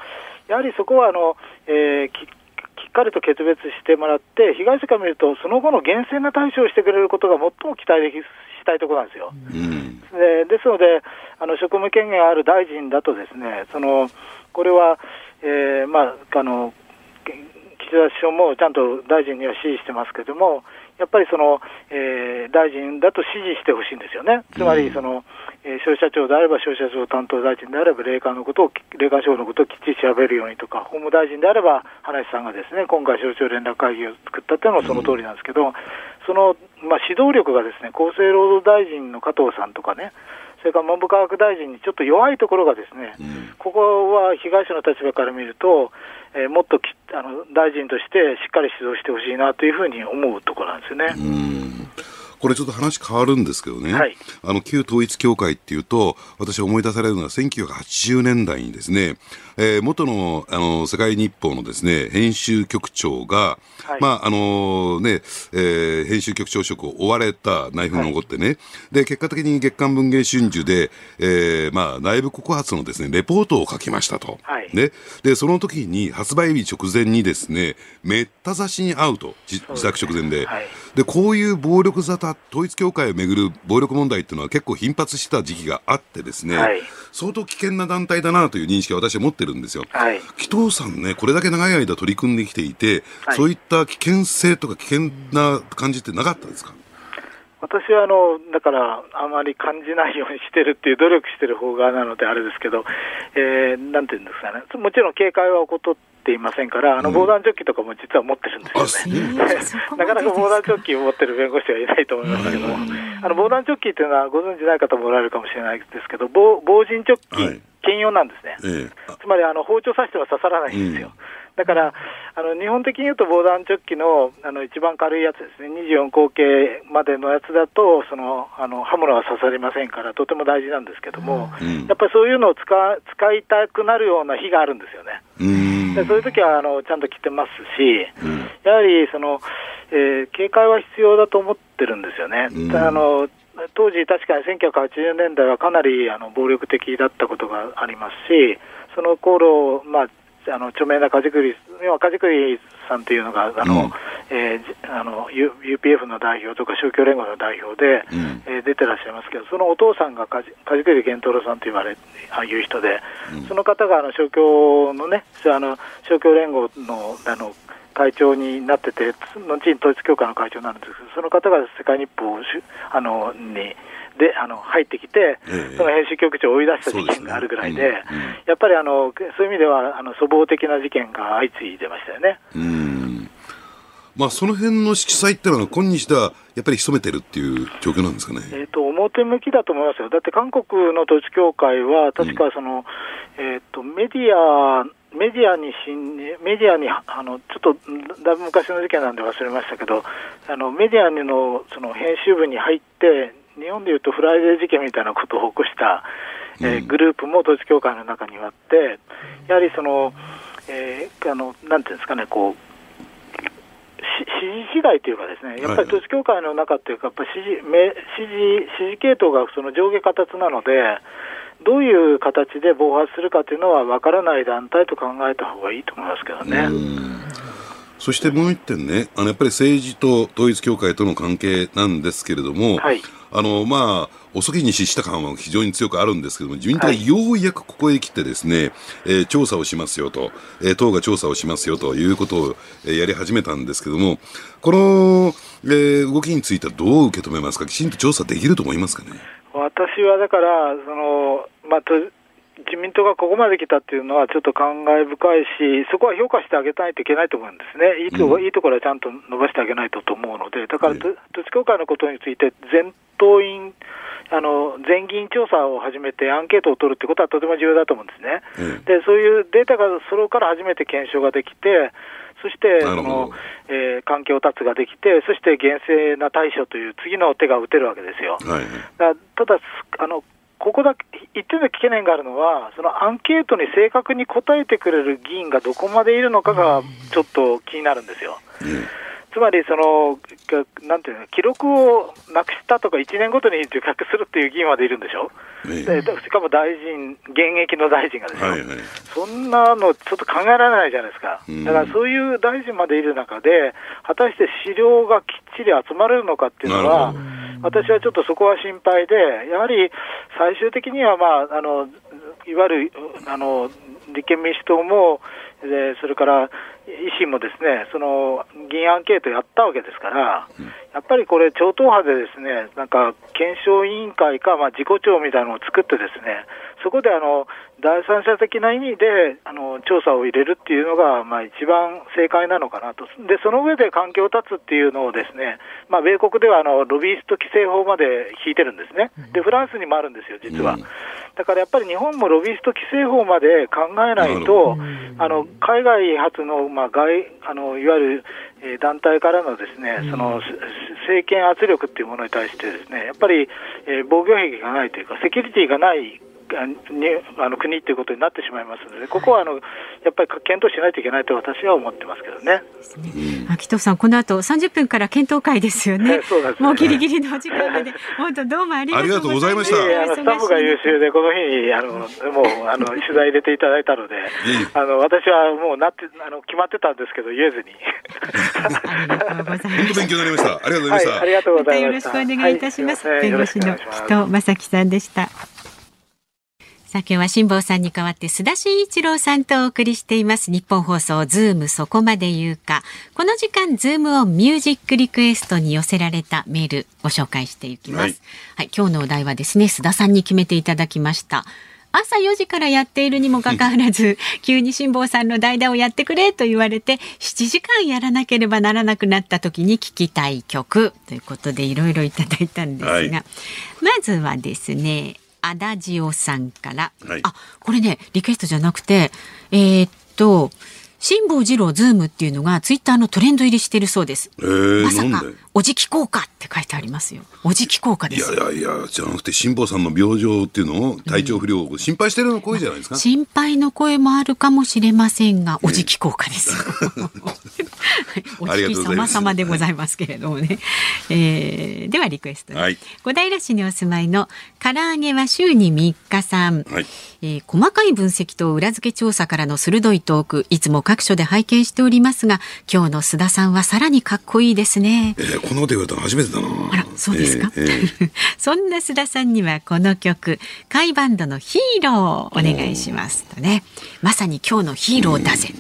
やはりそこはあの、えーっかりと決別してもらって、被害者から見ると、その後の厳正な対処をしてくれることが最も期待できしたいところなんですよ。うんでですので、あの職務権限ある大臣だと、ですねそのこれは、えーまあ、あのけ岸田首相もちゃんと大臣には指示してますけれども、やっぱりその、えー大臣だと指示してほしいんですよね、つまりその、えー消費者庁であれば消費者庁担当大臣であれば、霊感のことを、霊感商法のことをきっちり調べるようにとか、法務大臣であれば、葉梨さんがですね今回、省庁連絡会議を作ったっていうのもその通りなんですけど、その、まあ、指導力がですね厚生労働大臣の加藤さんとかね、それから文部科学大臣にちょっと弱いところがですね、うんここは被害者の立場から見ると、えーもっときあの大臣としてしっかり指導してほしいなというふうに思うところなんですよね。うんこれちょっと話変わるんですけどね、はい。あの旧統一教会っていうと、私思い出されるのは1980年代にですね、えー元のあの世界日報のですね編集局長が、はい。まああのねえー編集局長職を追われた内紛が起こってね、で結果的に月刊文藝春秋で、えーまあ、内部告発のですねレポートを書きましたと。はい。ね、でその時に発売日直前にですねめった刺しに会うと自自宅直前で、はい。でこういう暴力沙汰統一教会をめぐる暴力問題っていうのは結構頻発した時期があってですね、はい。相当危険な団体だなという認識は私は持ってるんですよ。はい。紀藤さんね、これだけ長い間取り組んできていて、はい。そういった危険性とか危険な感じってなかったですか？私はあのだから、あまり感じないようにしてるっていう努力してる方側なのであれですけど、えーなんていうんですかね、もちろん警戒は怠っていませんから、あのうん。防弾チョッキとかも実は持ってるんですよね。あえーそこま なかなか防弾チョッキを持ってる弁護士はいないと思いますけど。も、あの防弾チョッキっていうのはご存知ない方もおられるかもしれないですけど、防防塵チョッキ、はい。兼用なんですね。ええ。あ。つまりあの包丁刺しては刺さらないんですよ。だからあの日本的に言うと防弾チョッキのあの一番軽いやつですね、24口径までのやつだとそのあの刃物は刺さりませんから、とても大事なんですけども、うん。やっぱりそういうのを使使いたくなるような日があるんですよね。うーん。でそういう時はあのちゃんと着てますし、うん。やはりその、えー警戒は必要だと思ってるんですよね。うん。あの当時、確かに1980年代はかなりあの暴力的だったことがありますし、その頃、まあ、あの著名な梶栗、要は梶栗さんというのが、あのうん。えー、あの UPF の代表とか勝共連合の代表で、うん、えー、出てらっしゃいますけど、そのお父さんが梶栗源太郎さんと言われあいう人で、うん、その方があの勝共のね、あの勝共連合のあの会長になってて、後に統一教会の会長になるんですけど、その方が世界日報あのにであの入ってきて、えその編集局長を追い出した事件があるぐらいで、ね。うん。うん、やっぱりあのそういう意味ではあの粗暴的な事件が相次いでましたよね。うん。まあ、その辺の色彩っていうのは、今日ではやっぱり潜めてるっていう状況なんですかね、えーと、表向きだと思いますよ、だって韓国の統一教会は、確かその、うん、えーと、メディアメディアにメディアにあのちょっとだいぶ昔の事件なんで忘れましたけど、あのメディアのその編集部に入って、日本でいうとフライデー事件みたいなことを起こした、えー、グループも統一教会の中にはあって、やはりその、えー、あのなんていうんですかね、こう支持次第というか、ですねやっぱり統一教会の中っていうか、やっぱ支持系統がその上下形なので、どういう形で暴発するかというのは分からない団体と考えた方がいいと思いますけどね。そしてもう一点ね、あのやっぱり政治と統一教会との関係なんですけれども、はい、あのまあ、遅きに失した感は非常に強くあるんですけれども、自民党がようやくここへ来てですね、はい、えー、調査をしますよと、えー、党が調査をしますよということを、えー、やり始めたんですけれども、この、えー、動きについてはどう受け止めますか、きちんと調査できると思いますかね？私はだから、そのまあ、自民党がここまで来たっていうのは、ちょっと感慨深いし、そこは評価してあげないといけないと思うんですね、いいとこ,、いいところはちゃんと伸ばしてあげないとと思うので、だから、統一教会のことについて、全党員、あの全議員調査を始めて、アンケートを取るってことはとても重要だと思うんですね。でそういうデータがそれから初めて検証ができて、そしてその、えー、環境達ができて、そして厳正な対処という次の手が打てるわけですよ。はい、だただあのここだけ、一点だけ懸念があるのは、そのアンケートに正確に答えてくれる議員がどこまでいるのかがちょっと気になるんですよ。うん。つまりその、なんていうの、記録をなくしたとか、1年ごとに受託するっていう議員までいるんでしょ、えしかも大臣、現役の大臣がですよ、はいはい、そんなのちょっと考えられないじゃないですか、だからそういう大臣までいる中で、果たして資料がきっちり集まれるのかっていうのは、私はちょっとそこは心配で、やはり最終的には、まあ、あのいわゆるあの立憲民主党も、でそれから維新もですねその議員アンケートやったわけですから、やっぱりこれ、超党派でですねなんか検証委員会か、まあ、自己調みたいなのを作って、ですねそこであの第三者的な意味であの調査を入れるっていうのが、まあ、一番正解なのかなと、でその上で関係を断つっていうのを、ですね、まあ、米国ではあのロビースト規制法まで引いてるんですね、でフランスにもあるんですよ、実は。だからやっぱり日本もロビースト規制法まで考えないと、あの海外発の,、まあ、外あのいわゆる団体からのですね、その政権圧力っていうものに対してですね、やっぱり、えー、防御壁がないというか、セキュリティがないにあの国ということになってしまいますので、ここはあのやっぱり検討しないといけないと私は思ってますけどね。秋藤さん、この後三十分から検討会ですよね。ねもうギリギリの時間まで、本当どうもありがとうございました。あのスタッフが優秀で、この日にあのもうあの取材入れていただいたので、あの私はもうなってあの決まってたんですけど言えずに。ありがとうございます。本当勉強になりました。ありがとうございました。はい、ありがとうございました。よろしくお願いいたします。はい、弁護士の紀藤正樹さんでした。さあ今日は辛坊さんに代わって須田慎一郎さんとお送りしています。ニッポン放送ズームそこまで言うか。この時間ズームオンミュージックリクエストに寄せられたメールご紹介していきます、はい、はい、今日のお題はですね須田さんに決めていただきました。朝4時からやっているにもかかわらず、急に辛坊さんの代打をやってくれと言われて、7時間やらなければならなくなった時に聴きたい曲ということでいろいろいただいたんですが、はい、まずはですね、アダジオさんから、はい、あこれねリクエストじゃなくてえー、っと辛坊治郎ズームっていうのがツイッターのトレンド入りしているそうです。えー、まさかおじき効果って書いてありますよ。おじき効果です。いやいやいやじゃなくて辛坊さんの病状っていうのを体調不良を心配してるの声じゃないですか、心配の声もあるかもしれませんが、おじき効果です。お月様様でございますけれどもね。えー、ではリクエスト、はい、小平市にお住まいの唐揚げは週に3日さん、はい、えー、細かい分析と裏付け調査からの鋭いトークいつも各所で拝見しておりますが今日の須田さんはさらにかっこいいですね。えー、このこと言われたの初めてだな。あらそうですか？えーえー、そんな須田さんにはこの曲カイバンドのヒーローお願いしますとね。まさに今日のヒーローだぜ。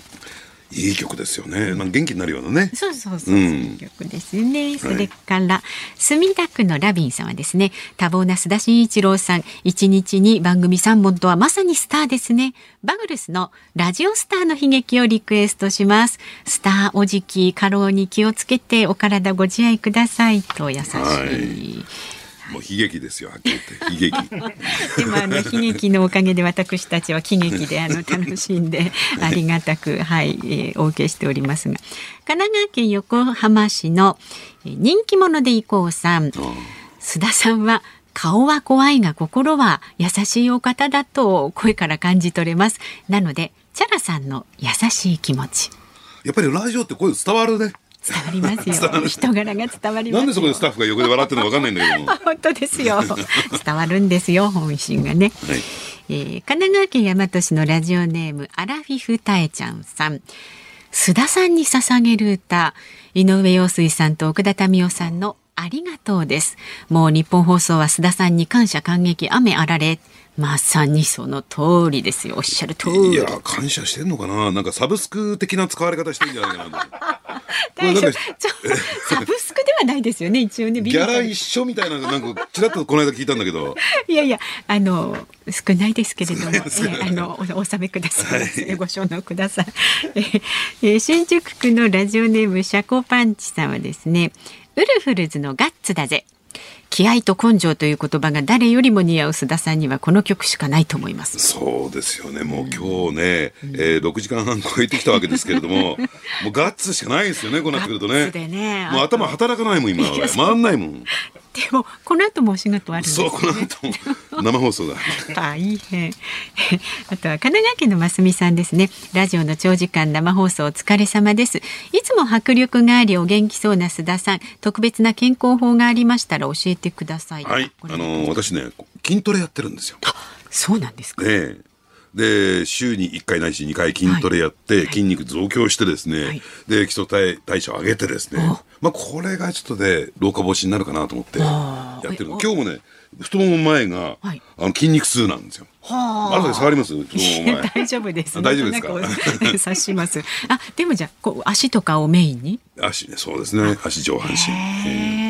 いい曲ですよね。なん元気になるようなね。そうそうそう、うん、曲ですね。それから、はい、墨田区のラビンさんはですね、多忙な須田慎一郎さん、一日に番組三本とはまさにスターですね。バグルスのラジオスターの悲劇をリクエストします。スターおじき、過労に気をつけてお体ご自愛くださいと優しい。はいもう悲劇ですよ、はっきり言って悲劇。でもあの悲劇のおかげで私たちは喜劇であの楽しんで ありがたくはい、えー、お受けしておりますが、神奈川県横浜市の人気者でいこうさん、須田さんは顔は怖いが心は優しいお方だと声から感じ取れます。なので、チャラさんの優しい気持ち。やっぱりラジオって声伝わるね。伝わりますよ。人柄が伝わりなんでそこでスタッフが横で笑ってるのわかんないんだけど 本当ですよ。伝わるんですよ、本心がね。はい、えー、神奈川県大和市のラジオネームアラフィフタエちゃんさん。須田さんに捧げる歌、井上陽水さんと奥田民生さんのありがとうです。もう日本放送は須田さんに感謝感激雨あられ。まさにその通りですよ。おっしゃる通り。いや、感謝してんのかな？なんかサブスク的な使われ方してんじゃないかな？大丈夫。サブスクではないですよね、一応ね。ギャラ一緒みたいな、なんか、ちらっとこの間聞いたんだけど。いやいや、あの、少ないですけれども、えあの、お納めください。はい、ご承納ください。え新宿区のラジオネーム、シャコパンチさんはですね、ウルフルズのガッツだぜ。気合と根性という言葉が誰よりも似合う須田さんにはこの曲しかないと思います。そうですよね。もう今日ね、うん、えー、6時間半超えてきたわけですけれども もうガッツしかないですよねこうなってくるとねね。もう頭働かないもん今回んないもん。でもこの後もお仕事あるね、そうこの後も。生放送だ。大変。あとは神奈川県のますみさんですね。ラジオの長時間生放送お疲れ様です。いつも迫力がありお元気そうな須田さん。特別な健康法がありましたら教えてくださいはいあの私ね筋トレやってるんですよそうなんですかねで、週に1回ないし2回筋トレやって、筋肉増強してですね、はい、で、基礎代代謝を上げてですね、まあ、これがちょっとね、老化防止になるかなと思ってやってる今日もね、太もも前が、はい、あの筋肉痛なんですよ。はあ。あ触ります？大丈夫です、ね。大丈夫ですか？察します。あ、でもじゃこう足とかをメインに？足ね、そうですね。足上半身。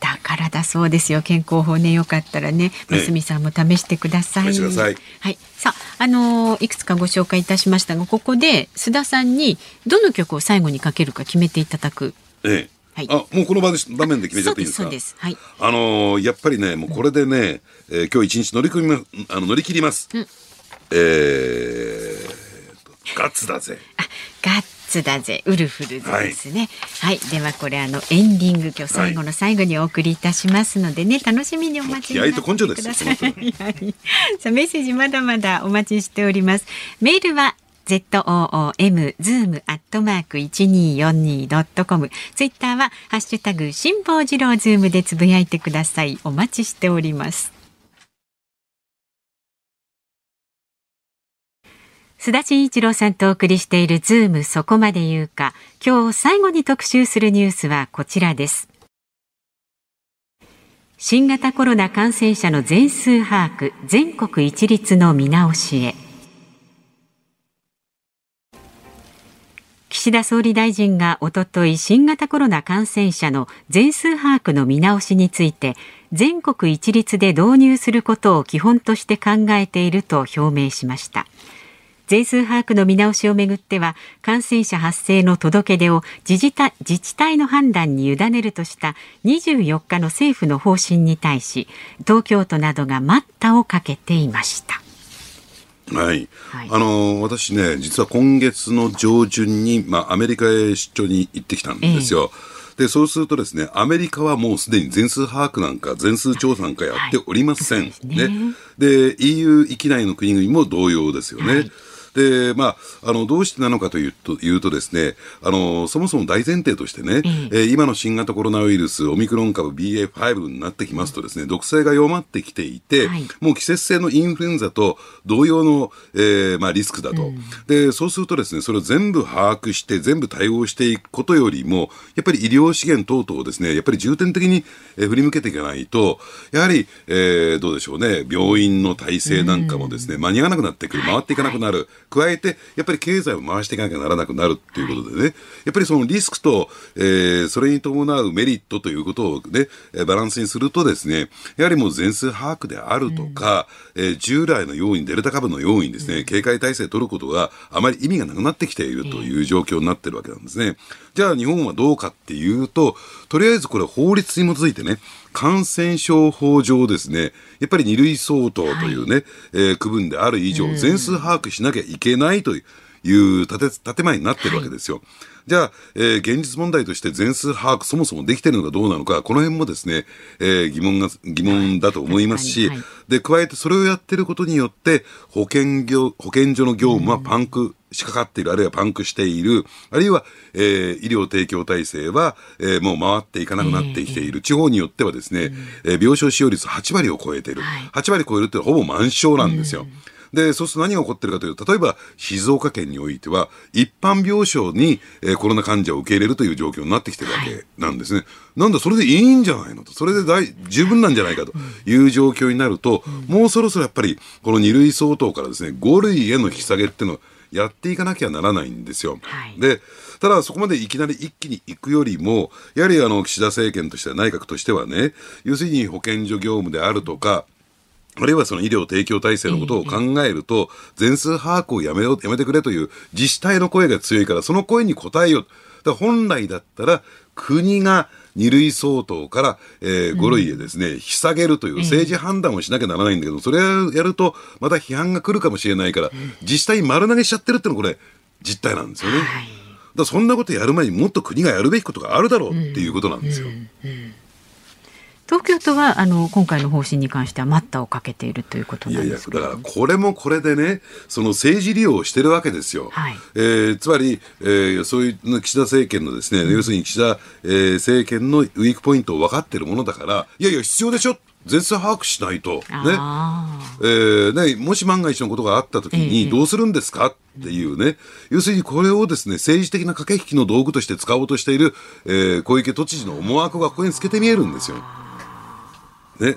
だからだそうですよ健康法ねよかったらねますさんも試してください。はい、はい、さああのー、いくつかご紹介いたしましたがここで須田さんにどの曲を最後にかけるか決めていただく。ええ。はい、あもうこの場で場面で決めちゃっていいですか？そうですはい。あのー、やっぱりねもうこれでね、えー、今日一日乗り組みあの乗り切ります。うん、えー、ガッツだぜ。あガッツだぜウルフルズですね、はい、はい、ではこれあのエンディング今日最後の最後にお送りいたしますのでね、楽しみにお待ちください。さあメッセージまだまだお待ちしております。メールは ZOOM zoom アットマーク一二四二ドットコム。ツイッターはハッシュタグ辛坊治郎ズームでつぶやいてください。お待ちしております。須田慎一郎さんとお送りしているズームそこまで言うか。今日最後に特集するニュースはこちらです。新型コロナ感染者の全数把握全国一律の見直しへ。岸田総理大臣がおととい新型コロナ感染者の全数把握の見直しについて全国一律で導入することを基本として考えていると表明しました。全数把握の見直しをめぐっては感染者発生の届け出を自治体自治体の判断に委ねるとした24日の政府の方針に対し東京都などが待ったをかけていました。はい、はい、あの私ね実は今月の上旬に、まあ、アメリカへ出張に行ってきたんですよ。ええで、そうするとですね、アメリカはもうすでに全数把握なんか、全数調査なんかやっておりません。はい、ね。で、EU 域内の国々も同様ですよね。はいで、まあ、あの、どうしてなのかというと、いうとですね、あの、そもそも大前提としてね、えー、今の新型コロナウイルス、オミクロン株 BA.5 になってきますとですね、毒性が弱まってきていて、はい、もう季節性のインフルエンザと同様の、えー、まあ、リスクだと、うん、で、そうするとですね、それを全部把握して、全部対応していくことよりも、やっぱり医療資源等々をですね、やっぱり重点的に、え振り向けていかないと、やはり、えー、どうでしょうね、病院の体制なんかもですね、間に合わなくなってくる、回っていかなくなる、加えて、やっぱり経済を回していかなきゃならなくなるっていうことでね、やっぱりそのリスクと、えー、それに伴うメリットということをね、バランスにするとですね、やはりもう全数把握であるとか、うん、えー、従来のようにデルタ株のようにですね、警戒体制を取ることがあまり意味がなくなってきているという状況になってるわけなんですね。じゃあ日本はどうかっていうと、とりあえずこれ法律に基づいてね、感染症法上ですね、やっぱり二類相当というね、はい、えー、区分である以上、全数把握しなきゃいけないという建て前になってるわけですよ。はいじゃあ、えー、現実問題として全数把握そもそもできてるのかどうなのか、この辺もですね、えー、疑問が、疑問だと思いますし、はい、で、加えてそれをやってることによって、保険業、保健所の業務はパンクしかかっている、あるいはパンクしている、あるいは、えー、医療提供体制は、えー、もう回っていかなくなってきている。地方によってはですね、えー、病床使用率8割を超えている。8割超えるってほぼ満床なんですよ。で、そうすると何が起こってるかというと、例えば静岡県においては、一般病床に、えー、コロナ患者を受け入れるという状況になってきてるわけなんですね。はい、なんだ、それでいいんじゃないのと、それで大十分なんじゃないかという状況になると、うん、もうそろそろやっぱり、この2類相当からですね、5類への引き下げっていうのをやっていかなきゃならないんですよ。はい、で、ただそこまでいきなり一気に行くよりも、やはりあの岸田政権としては、内閣としてはね、要するに保健所業務であるとか、あるいはその医療提供体制のことを考えると、全数把握をやめよう、やめてくれという自治体の声が強いから、その声に応えよう。だ本来だったら、国が2類相当から、えー、5類へですね、引き下げるという政治判断をしなきゃならないんだけど、それをやると、また批判が来るかもしれないから、自治体丸投げしちゃってるってのはこれ、実態なんですよね。だそんなことやる前にもっと国がやるべきことがあるだろうっていうことなんですよ。うんうんうん東京都はあの今回の方針に関しては待ったをかけているということなんですいやいやだからこれもこれでねその政治利用をしてるわけですよ、はい、えー、つまり、えー、そういう岸田政権のですね、うん、要するに岸田、えー、政権のウィークポイントを分かってるものだからいやいや必要でしょ。全数把握しないと、ね。えー、ね、もし万が一のことがあったときに、どうするんですか？っていうね、要するにこれをですね、政治的な駆け引きの道具として使おうとしている、えー、小池都知事の思惑がここに透けて見えるんですよ。ね。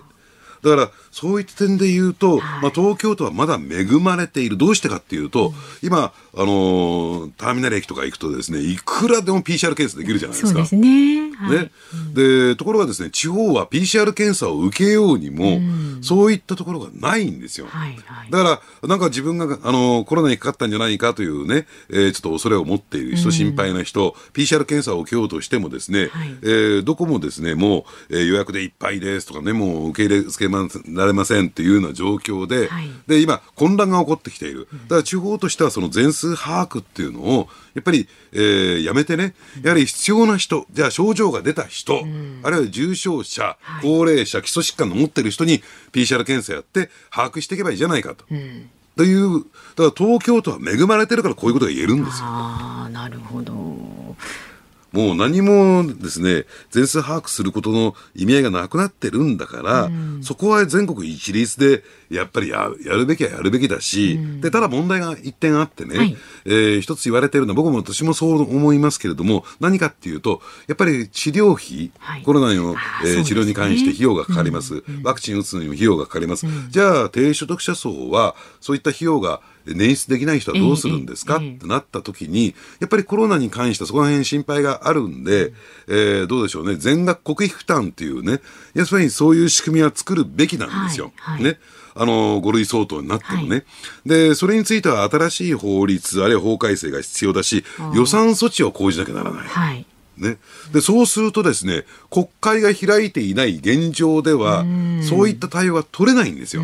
だから、そういった点で言うと、はい、まあ、東京都はまだ恵まれている。どうしてかっていうと、うん、今、あのー、ターミナル駅とか行くとですね、いくらでも PCR 検査できるじゃないですか。そうですね。はい、ね、で、ところがですね、地方は PCR 検査を受けようにも、うん、そういったところがないんですよ。はいはい、だから、なんか自分が、あのー、コロナにかかったんじゃないかというね、えー、ちょっと恐れを持っている人、うん、心配な人、PCR 検査を受けようとしてもですね、はい、えー、どこもですね、もう、えー、予約でいっぱいですとかね、もう受け入れつけまられませんっていうような状況で、はい、で、今、混乱が起こってきている。だから地方としてはその全数把握っていうのを、やっぱり、えー、やめてね、やはり必要な人、じゃあ症状が出た人、うん、あるいは重症者、高齢者、基礎疾患の持ってる人に PCR 検査やって把握していけばいいじゃないかと。うんという、だから東京都は恵まれてるからこういうことが言えるんですよ。ああ、なるほど。もう何もですね、全数把握することの意味合いがなくなってるんだから、うん、そこは全国一律でやっぱりややるべきはやるべきだし、うん、で、ただ問題が一点あってね、はい、えー、一つ言われてるのは、僕も私もそう思いますけれども、何かっていうと、やっぱり治療費、はい、コロナの、えー、治療に関して費用がかかります。うん、ワクチン打つのにも費用がかかります。じゃあ、低所得者層は、そういった費用が捻出できない人はどうするんですか、ってなった時に、やっぱりコロナに関してそこら辺心配があるんで、えー、どうでしょうね、全額国費負担っていうね、やっぱりそういう仕組みは作るべきなんですよ。はいはい、ね。あの、5類相当になってもね、はい、で、それについては新しい法律、あるいは法改正が必要だし、予算措置を講じなきゃならない。はい。ね、でそうするとですね国会が開いていない現状ではそういった対応が取れないんですよ。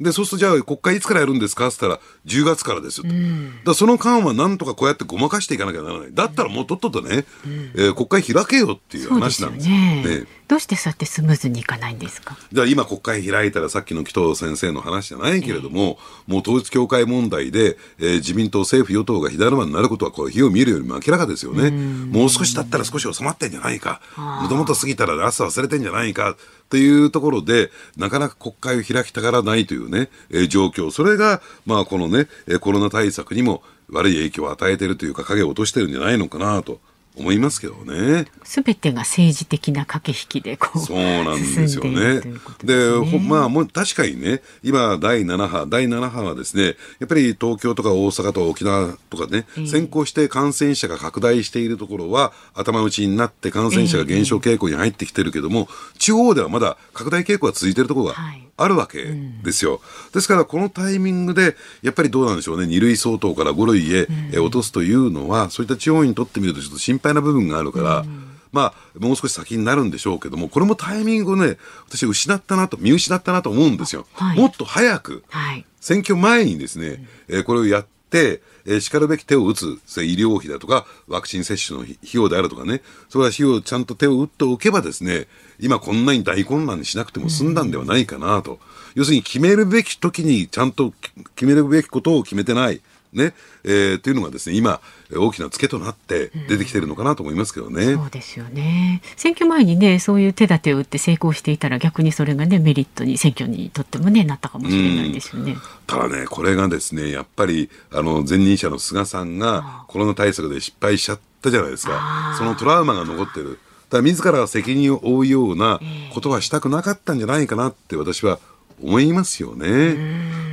で、そうするとじゃあ国会いつからやるんですかって言ったら10月からですよと。うん、だその間はなんとかこうやってごまかしていかなきゃならない。だったらもうとっととね、うん、えー、国会開けよっていう話なんですよ。ね。どうしてそうやってスムーズにいかないんですか？じゃあ今国会開いたらさっきの紀藤先生の話じゃないけれども、えー、もう統一教会問題で、えー、自民党政府与党が火だるまになることはこう火を見るよりも明らかですよね。もう少しだったら少し収まってんじゃないか。もともと過ぎたらラス忘れてんじゃないか。というところで、なかなか国会を開きたがらないというね、えー、状況。それが、まあこのね、コロナ対策にも悪い影響を与えているというか、影を落としてるんじゃないのかなと。思いますけどね。すべてが政治的な駆け引きでこうそうなんですよね。で、ね、まあもう確かにね、今第7波、第7波はですね、やっぱり東京とか大阪とか沖縄とかね、えー、先行して感染者が拡大しているところは頭打ちになって感染者が減少傾向に入ってきてるけども、えー、地方ではまだ拡大傾向が続いているところがあるわけですよ。はいうん、ですからこのタイミングでやっぱりどうなんでしょうね、2類相当から5類へ、うん、落とすというのは、そういった地方にとってみるとちょっと心配な部分があるから、まあ、もう少し先になるんでしょうけども、これもタイミングをね、私失ったなと、見失ったなと思うんですよ。はい、もっと早く、はい、選挙前にですね、えー、これをやって、えー、しかるべき手を打つ、医療費だとか、ワクチン接種の費用であるとかね、それは費用ちゃんと手を打っておけばですね、今こんなに大混乱にしなくても済んだんではないかなと。うん、要するに決めるべき時にちゃんと決めるべきことを決めてない。ね、えー、というのがですね、今、大きなツケとなって出てきてるのかなと思いますけどね、うん、そうですよね。選挙前にね、そういう手立てを打って成功していたら逆にそれがね、メリットに選挙にとってもね、なったかもしれないですよね。うん、ただね、これがですね、やっぱり、あの、前任者の菅さんがコロナ対策で失敗しちゃったじゃないですか。そのトラウマが残ってる。だから自ら責任を負うようなことはしたくなかったんじゃないかなって私は思いますよね。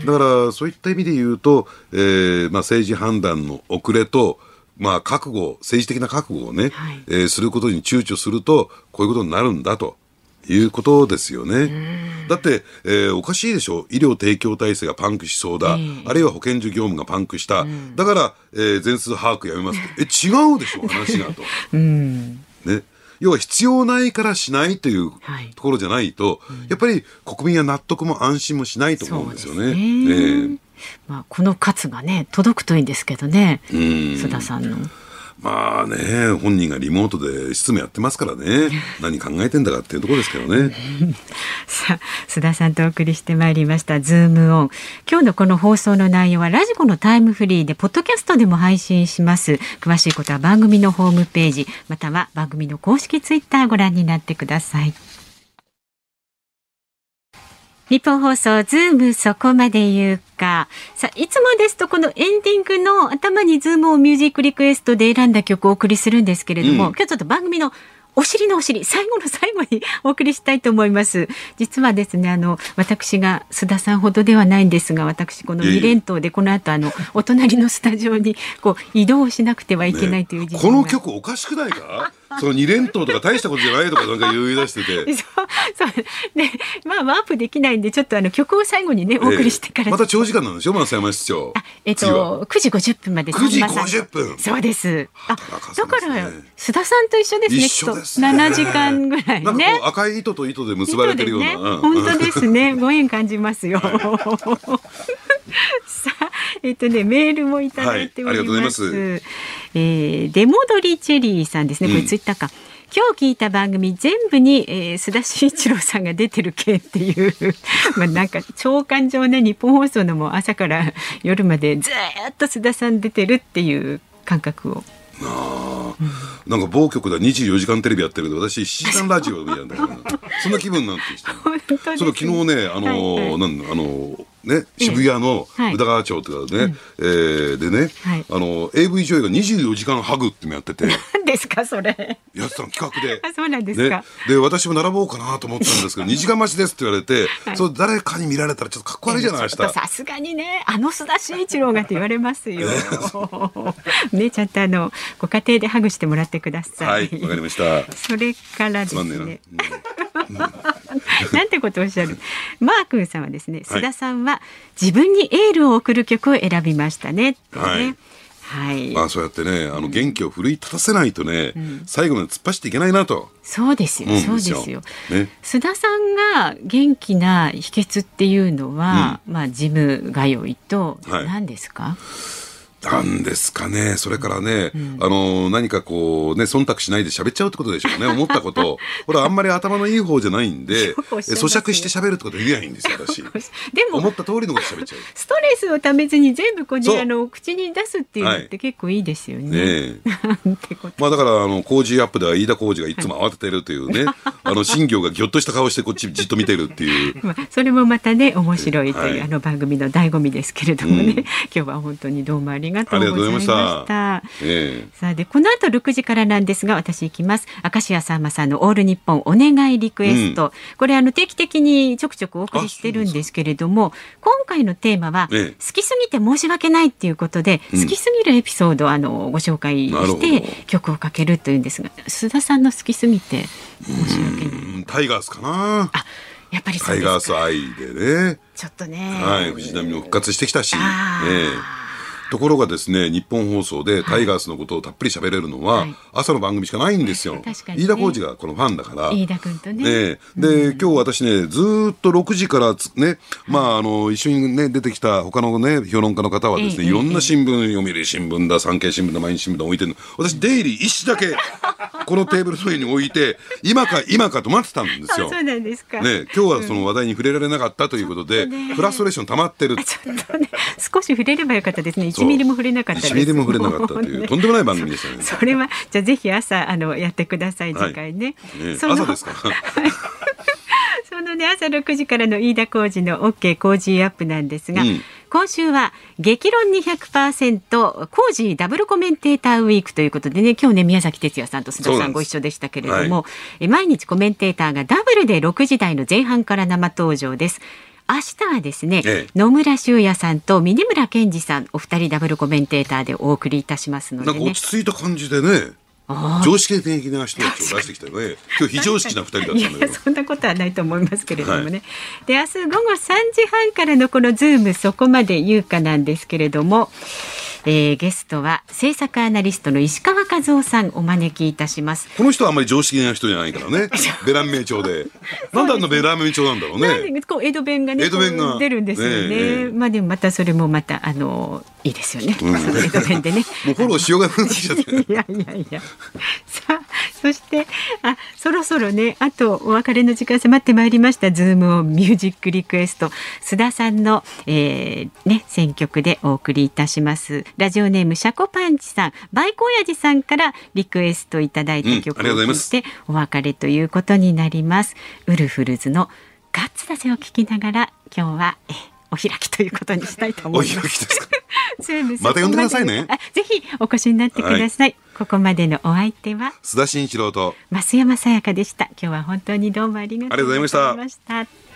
だからそういった意味で言うと、えーまあ、政治判断の遅れと、まあ、覚悟、政治的な覚悟をね、はい、えー、することに躊躇すると、こういうことになるんだと。いうことですよね。だって、えー、おかしいでしょ？医療提供体制がパンクしそうだ、えー、あるいは保健所業務がパンクした、だから、えー、全数把握やめますえ、違うでしょ？話がと。ね。要は必要ないからしないというところじゃないと、はいやっぱり国民は納得も安心もしないと思うんですよね。ね。まあ、この喝がね届くといいんですけどね。須田さんの。まあね、本人がリモートで執務やってますからね、何考えてんだかっていうところですけどね。さあ、須田さんとお送りしてまいりました、ズームオン。今日のこの放送の内容は、ラジコのタイムフリーで、ポッドキャストでも配信します。詳しいことは番組のホームページ、または番組の公式ツイッターご覧になってください。ニッポン放送ズームそこまで言うか。さあ、いつもですとこのエンディングの頭にズームをミュージックリクエストで選んだ曲をお送りするんですけれども、うん、今日ちょっと番組のお尻のお尻、最後の最後にお送りしたいと思います。実はですね、あの、私が須田さんほどではないんですが、私、この2連投でこの後、あの、お隣のスタジオに、こう、移動しなくてはいけないという、ね、この曲おかしくないか？その2連投とか大したことじゃないとかなんか言い出してて。そう、そう。で、まあワープできないんで、ちょっとあの曲を最後にね、お送りしてから。また長時間なんでしょ、増山市長。あ、えっと、9時50分まで。9時50分。そうです。あ、だから、須田さんと一緒ですね。一緒ですね。7時間ぐらいね。赤い糸と糸で結ばれてるような。本当ですね。ご縁感じますよ。さあ、えっとね、メールもいただいております。はい。えー、出戻りチェリーさんですね。これツイッターか。うん今日聞いた番組全部に、えー、須田慎一郎さんが出てる系っていう まあなんか長官上ね日本放送のも朝から夜までずっと須田さん出てるっていう感覚を。あうん、なんか某局で24時間テレビやってるけど私7時間ラジオ見たんだけど そんな気分になってきたその昨日ねあの、はいはい、なんあのね、渋谷の宇田川町とかね、はい、えー、でね、はい、あの AV 女優が24時間ハグってのやってて。何ですかそれ。やってたの企画で。あ そうなんですか、ね、で私も並ぼうかなと思ったんですけど2時間待ちですって言われて、はい、そ誰かに見られたらちょっとかっこ悪いじゃないですか。さすがにねあの須田慎一郎がって言われますよ。ね。ちゃんとあのご家庭でハグしてもらってください。はいわかりました。それからですね。な。んてことをおっしゃる？マー君さんはですね須田さんは自分にエールを送る曲を選びましたね、ね、はい。はい、まあそうやってねあの元気を奮い立たせないとね、うん、最後まで突っ走っていけないなと。そうですよ、そうですよ、ね、須田さんが元気な秘訣っていうのは、うん、まあジム通いと何ですか、はいなんですかね、それからね、うん、あの何かこうね、忖度しないで喋っちゃうってことでしょうね、思ったこと、これ、あんまり頭のいい方じゃないんで、咀嚼して喋るってことできないんですよ、私。でも、思った通りのこと喋っちゃう。ストレスをためずに全部こう、あの口に出すっていうのって結構いいですよね。はい、ねまあだから、あの工事アップでは飯田浩二がいつも慌ててるというね、あの新業がぎょっとした顔してこっちじっと見てるっていう。まあそれもまたね面白いという、はい、あの番組の醍醐味ですけれどもね、うん、今日は本当にどうもありがとうございました。えー、さあでこの後6時からなんですが私行きます。明石家さんまさんのオール日本お願いリクエスト、うん、これあの定期的にちょくちょくお送りしてるんですけれども今回のテーマは、え好きすぎて申し訳ないっていうことで、好きすぎるエピソードをあのご紹介して曲をかけるというんですが須田さんの好きすぎて申し訳ない。タイガースかな。あやっぱりタイガース愛でね。ちょっとね。はい、藤波も復活してきたし。ええところがですね、日本放送でタイガースのことをたっぷり喋れるのは、朝の番組しかないんですよ。飯田浩二がこのファンだから。飯田君とね。ねで、今日私ね、ずっと6時からね、まあ、あの、一緒にね、出てきた他のね、評論家の方はですね、いろんな新聞、読売新聞だ、産経新聞だ、毎日新聞だ置いてるの。私、デイリー一紙だけ、このテーブルの上に置いて、今か今かと待ってたんですよ。そうなんですか。ね、今日はその話題に触れられなかったということで、フラストレーション溜まってる。ちょっとね、少し触れればよかったですね。1ミリも触れなかったです。1ミリも触れなかったという、とんでもない番組でしたね。それは、じゃあぜひ朝、あの、やってください、次回ね。朝ですか？そのね、朝6時からの飯田浩二の OK 工事アップなんですが、うん、今週は激論200%工事ダブルコメンテーターウィークということでね、今日ね、宮崎哲也さんと須田さんご一緒でしたけれども、はい、毎日コメンテーターがダブルで6時台の前半から生登場です。明日はですね、ええ、野村修也さんと峰村健二さんお二人ダブルコメンテーターでお送りいたしますので、ね、なんか落ち着いた感じでね常識的な人たちを出してきたね。今日非常識な二人だった。そんなことはないと思いますけれどもね。はい、で明日午後三時半からのこのズームそこまで言うかなんですけれども。えー、ゲストは政策アナリストの石川和男さんお招きいたします。この人はあんまり常識な人じゃないからね。べらんめえ調で。なんであんなべらんめえ調なんだろうね。こう江戸弁がね江戸弁が。出るんですよね、ね、まあでもまたそれもまたあのいいですよね、うん、江戸弁でね。もうフォローしようがなくなっちゃっていやいやいや。さあそしてあそろそろねあとお別れの時間迫ってまいりました。ズームをミュージックリクエスト。須田さんの、えー、ね選曲でお送りいたします。ラジオネームシャコパンチさん。バイコヤジさんからリクエストいただいた曲を聴いて、お別れということになります。ウルフルズのガッツだぜ!!を聞きながら今日はえお開きということにしたいと思います。また呼んでくださいね。ぜひお越しになってください。はい、ここまでのお相手は須田慎一郎と増山さやかでした。今日は本当にどうもありがとうございました。